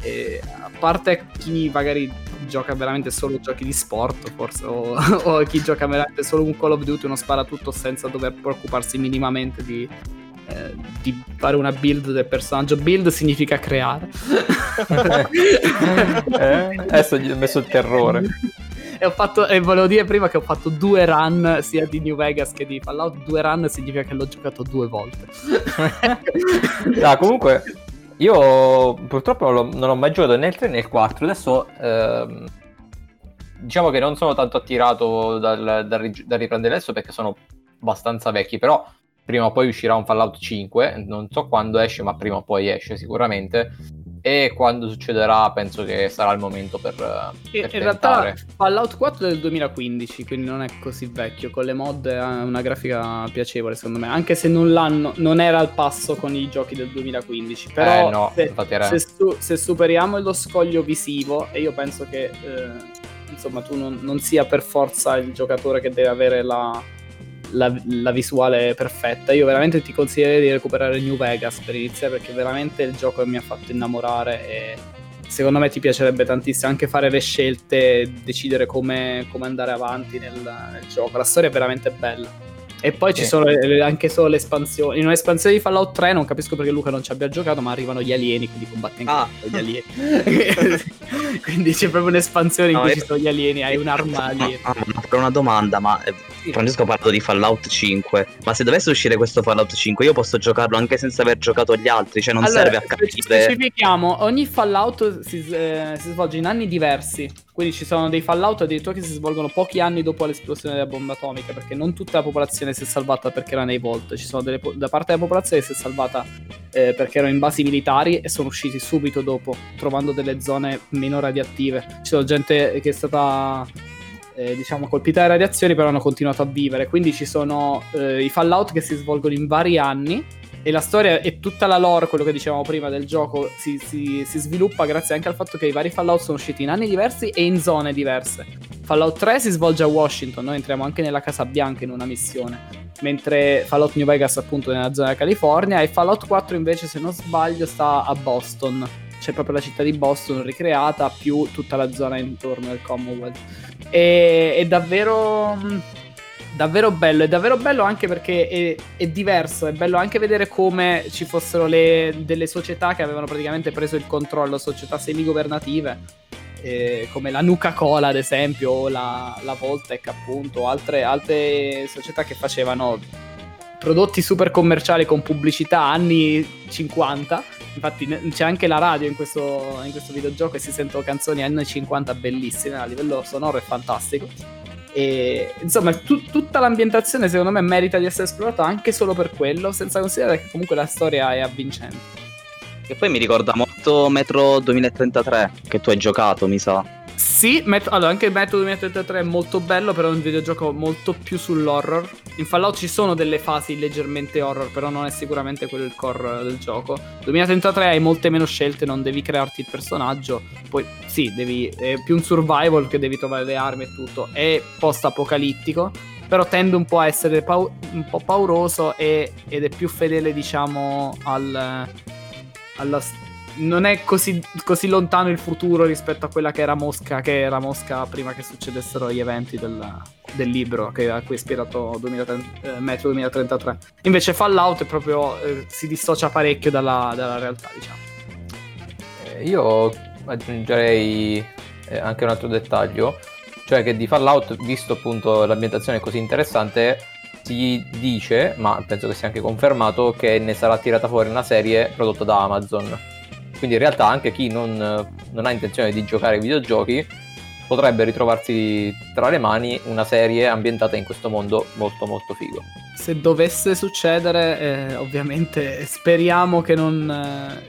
E a parte chi magari gioca veramente solo giochi di sport forse o, o chi gioca veramente solo un Call of Duty uno spara tutto senza dover preoccuparsi minimamente di eh, di fare una build del personaggio. Build significa creare. eh, adesso gli ho messo il terrore. E, ho fatto, e volevo dire prima che ho fatto due run sia di New Vegas che di Fallout. Due run significa che l'ho giocato due volte. no, comunque, io purtroppo non, non, ho mai giocato né il 3 né il 4. Adesso ehm, diciamo che non sono tanto attirato dal, dal, dal riprendere adesso perché sono abbastanza vecchi, però prima o poi uscirà un Fallout 5, non so quando esce, ma prima o poi esce sicuramente. E quando succederà, penso che sarà il momento per. per in realtà, Fallout 4 è del 2015, quindi non è così vecchio. Con le mod ha una grafica piacevole, secondo me. Anche se non l'hanno, non era al passo con i giochi del 2015. Però, eh, no, se, se, su, se, superiamo lo scoglio visivo, e io penso che eh, insomma tu non, non sia per forza il giocatore che deve avere la la, la, visuale perfetta. Io veramente ti consiglierei di recuperare New Vegas per iniziare perché veramente il gioco mi ha fatto innamorare e secondo me ti piacerebbe tantissimo anche fare le scelte, decidere come, come andare avanti nel, nel gioco. La storia è veramente bella. E poi ci sono anche solo le espansioni. In un'espansione di Fallout 3 non capisco perché Luca non ci abbia giocato, ma arrivano gli alieni, quindi combatti anche ah. gli alieni. quindi c'è proprio un'espansione no, in cui io... ci sono gli alieni, hai un'arma aliena. No, per una domanda, ma Francesco ha parlato di Fallout 5, ma se dovesse uscire questo Fallout 5 io posso giocarlo anche senza aver giocato gli altri, cioè non allora, serve a capire. Specifichiamo, ogni Fallout si, eh, si svolge in anni diversi. Quindi ci sono dei fallout addirittura che si svolgono pochi anni dopo l'esplosione della bomba atomica, perché non tutta la popolazione si è salvata perché era nei Vault, ci sono delle, da parte della popolazione che si è salvata eh, perché erano in basi militari e sono usciti subito dopo, trovando delle zone meno radiattive. Ci sono gente che è stata eh, diciamo colpita da radiazioni, però hanno continuato a vivere. Quindi ci sono eh, i fallout che si svolgono in vari anni e la storia e tutta la lore, quello che dicevamo prima del gioco, si, si, si, sviluppa grazie anche al fatto che i vari Fallout sono usciti in anni diversi e in zone diverse. Fallout 3 si svolge a Washington, noi entriamo anche nella Casa Bianca in una missione, mentre Fallout New Vegas appunto nella zona della California e Fallout 4 invece se non sbaglio sta a Boston. C'è proprio la città di Boston ricreata più tutta la zona intorno del Commonwealth. E, è davvero davvero bello. È davvero bello anche perché è, è, diverso. È bello anche vedere come ci fossero le, delle società che avevano praticamente preso il controllo, società semi-governative. Eh, come la Nuca Cola, ad esempio, o la, la Voltec, appunto, altre, altre società che facevano prodotti super commerciali con pubblicità anni 50. Infatti c'è anche la radio in questo, in questo videogioco e si sentono canzoni anni 50 bellissime, a livello sonoro è fantastico. E insomma, tu, tutta l'ambientazione secondo me merita di essere esplorata anche solo per quello, senza considerare che comunque la storia è avvincente. E poi mi ricorda molto Metro 2033 che tu hai giocato, mi sa. Sì, met- allora anche il metodo 2033 è molto bello, però è un videogioco molto più sull'horror. In Fallout ci sono delle fasi leggermente horror, però non è sicuramente quello il core del gioco. 2033 hai molte meno scelte, non devi crearti il personaggio. Poi sì, devi, è più un survival che devi trovare le armi e tutto. È post-apocalittico, però tende un po' a essere pau- un po' pauroso e- ed è più fedele, diciamo, al, alla storia non è così, così, lontano il futuro rispetto a quella che era Mosca, che era Mosca prima che succedessero gli eventi del, del libro che, a cui è ispirato 2030, eh, Metro 2033. Invece Fallout proprio eh, si dissocia parecchio dalla, dalla realtà, diciamo. Eh, io aggiungerei eh, anche un altro dettaglio, cioè che di Fallout, visto appunto l'ambientazione così interessante, si dice, ma penso che sia anche confermato, che ne sarà tirata fuori una serie prodotta da Amazon quindi in realtà anche chi non, non ha intenzione di giocare ai videogiochi potrebbe ritrovarsi tra le mani una serie ambientata in questo mondo molto molto figo. Se dovesse succedere, eh, ovviamente speriamo che non...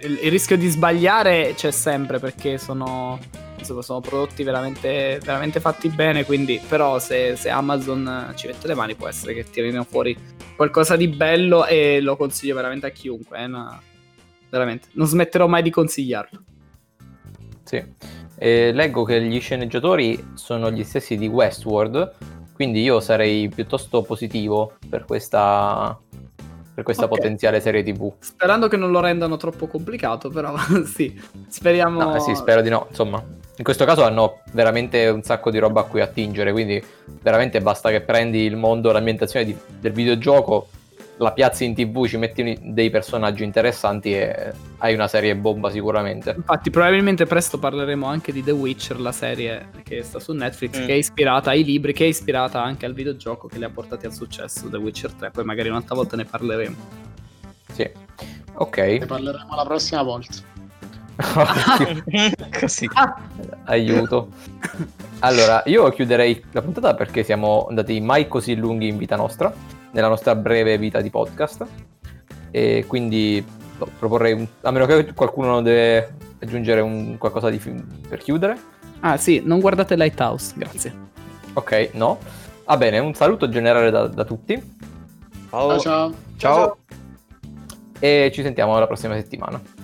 Eh, il, rischio di sbagliare c'è sempre perché sono, sono prodotti veramente, veramente, fatti bene, quindi però se, se, Amazon ci mette le mani può essere che tirino fuori qualcosa di bello e lo consiglio veramente a chiunque. Una, veramente. Non smetterò mai di consigliarlo. Sì. E leggo che gli sceneggiatori sono gli stessi di Westworld, quindi io sarei piuttosto positivo per questa, per questa okay. potenziale serie TV. Sperando che non lo rendano troppo complicato, però sì, speriamo. No, eh sì, spero di no. Insomma, in questo caso hanno veramente un sacco di roba a cui attingere, quindi veramente basta che prendi il mondo, l'ambientazione di, del videogioco la piazzi in tv, ci metti dei personaggi interessanti e hai una serie bomba sicuramente. Infatti probabilmente presto parleremo anche di The Witcher, la serie che sta su Netflix, mm. che è ispirata ai libri, che è ispirata anche al videogioco che li ha portati al successo, The Witcher 3, poi magari un'altra volta ne parleremo. Sì, ok. Ne parleremo la prossima volta. Così. Aiuto. Allora, io chiuderei la puntata perché siamo andati mai così lunghi in vita nostra nella nostra breve vita di podcast. E quindi no, proporrei, un, a meno che qualcuno deve aggiungere un, qualcosa di per chiudere. Ah sì, non guardate Lighthouse, grazie. Ok, no. Va bene, un saluto generale da, da tutti. Ciao. ciao. ciao. ciao. E ci sentiamo la prossima settimana.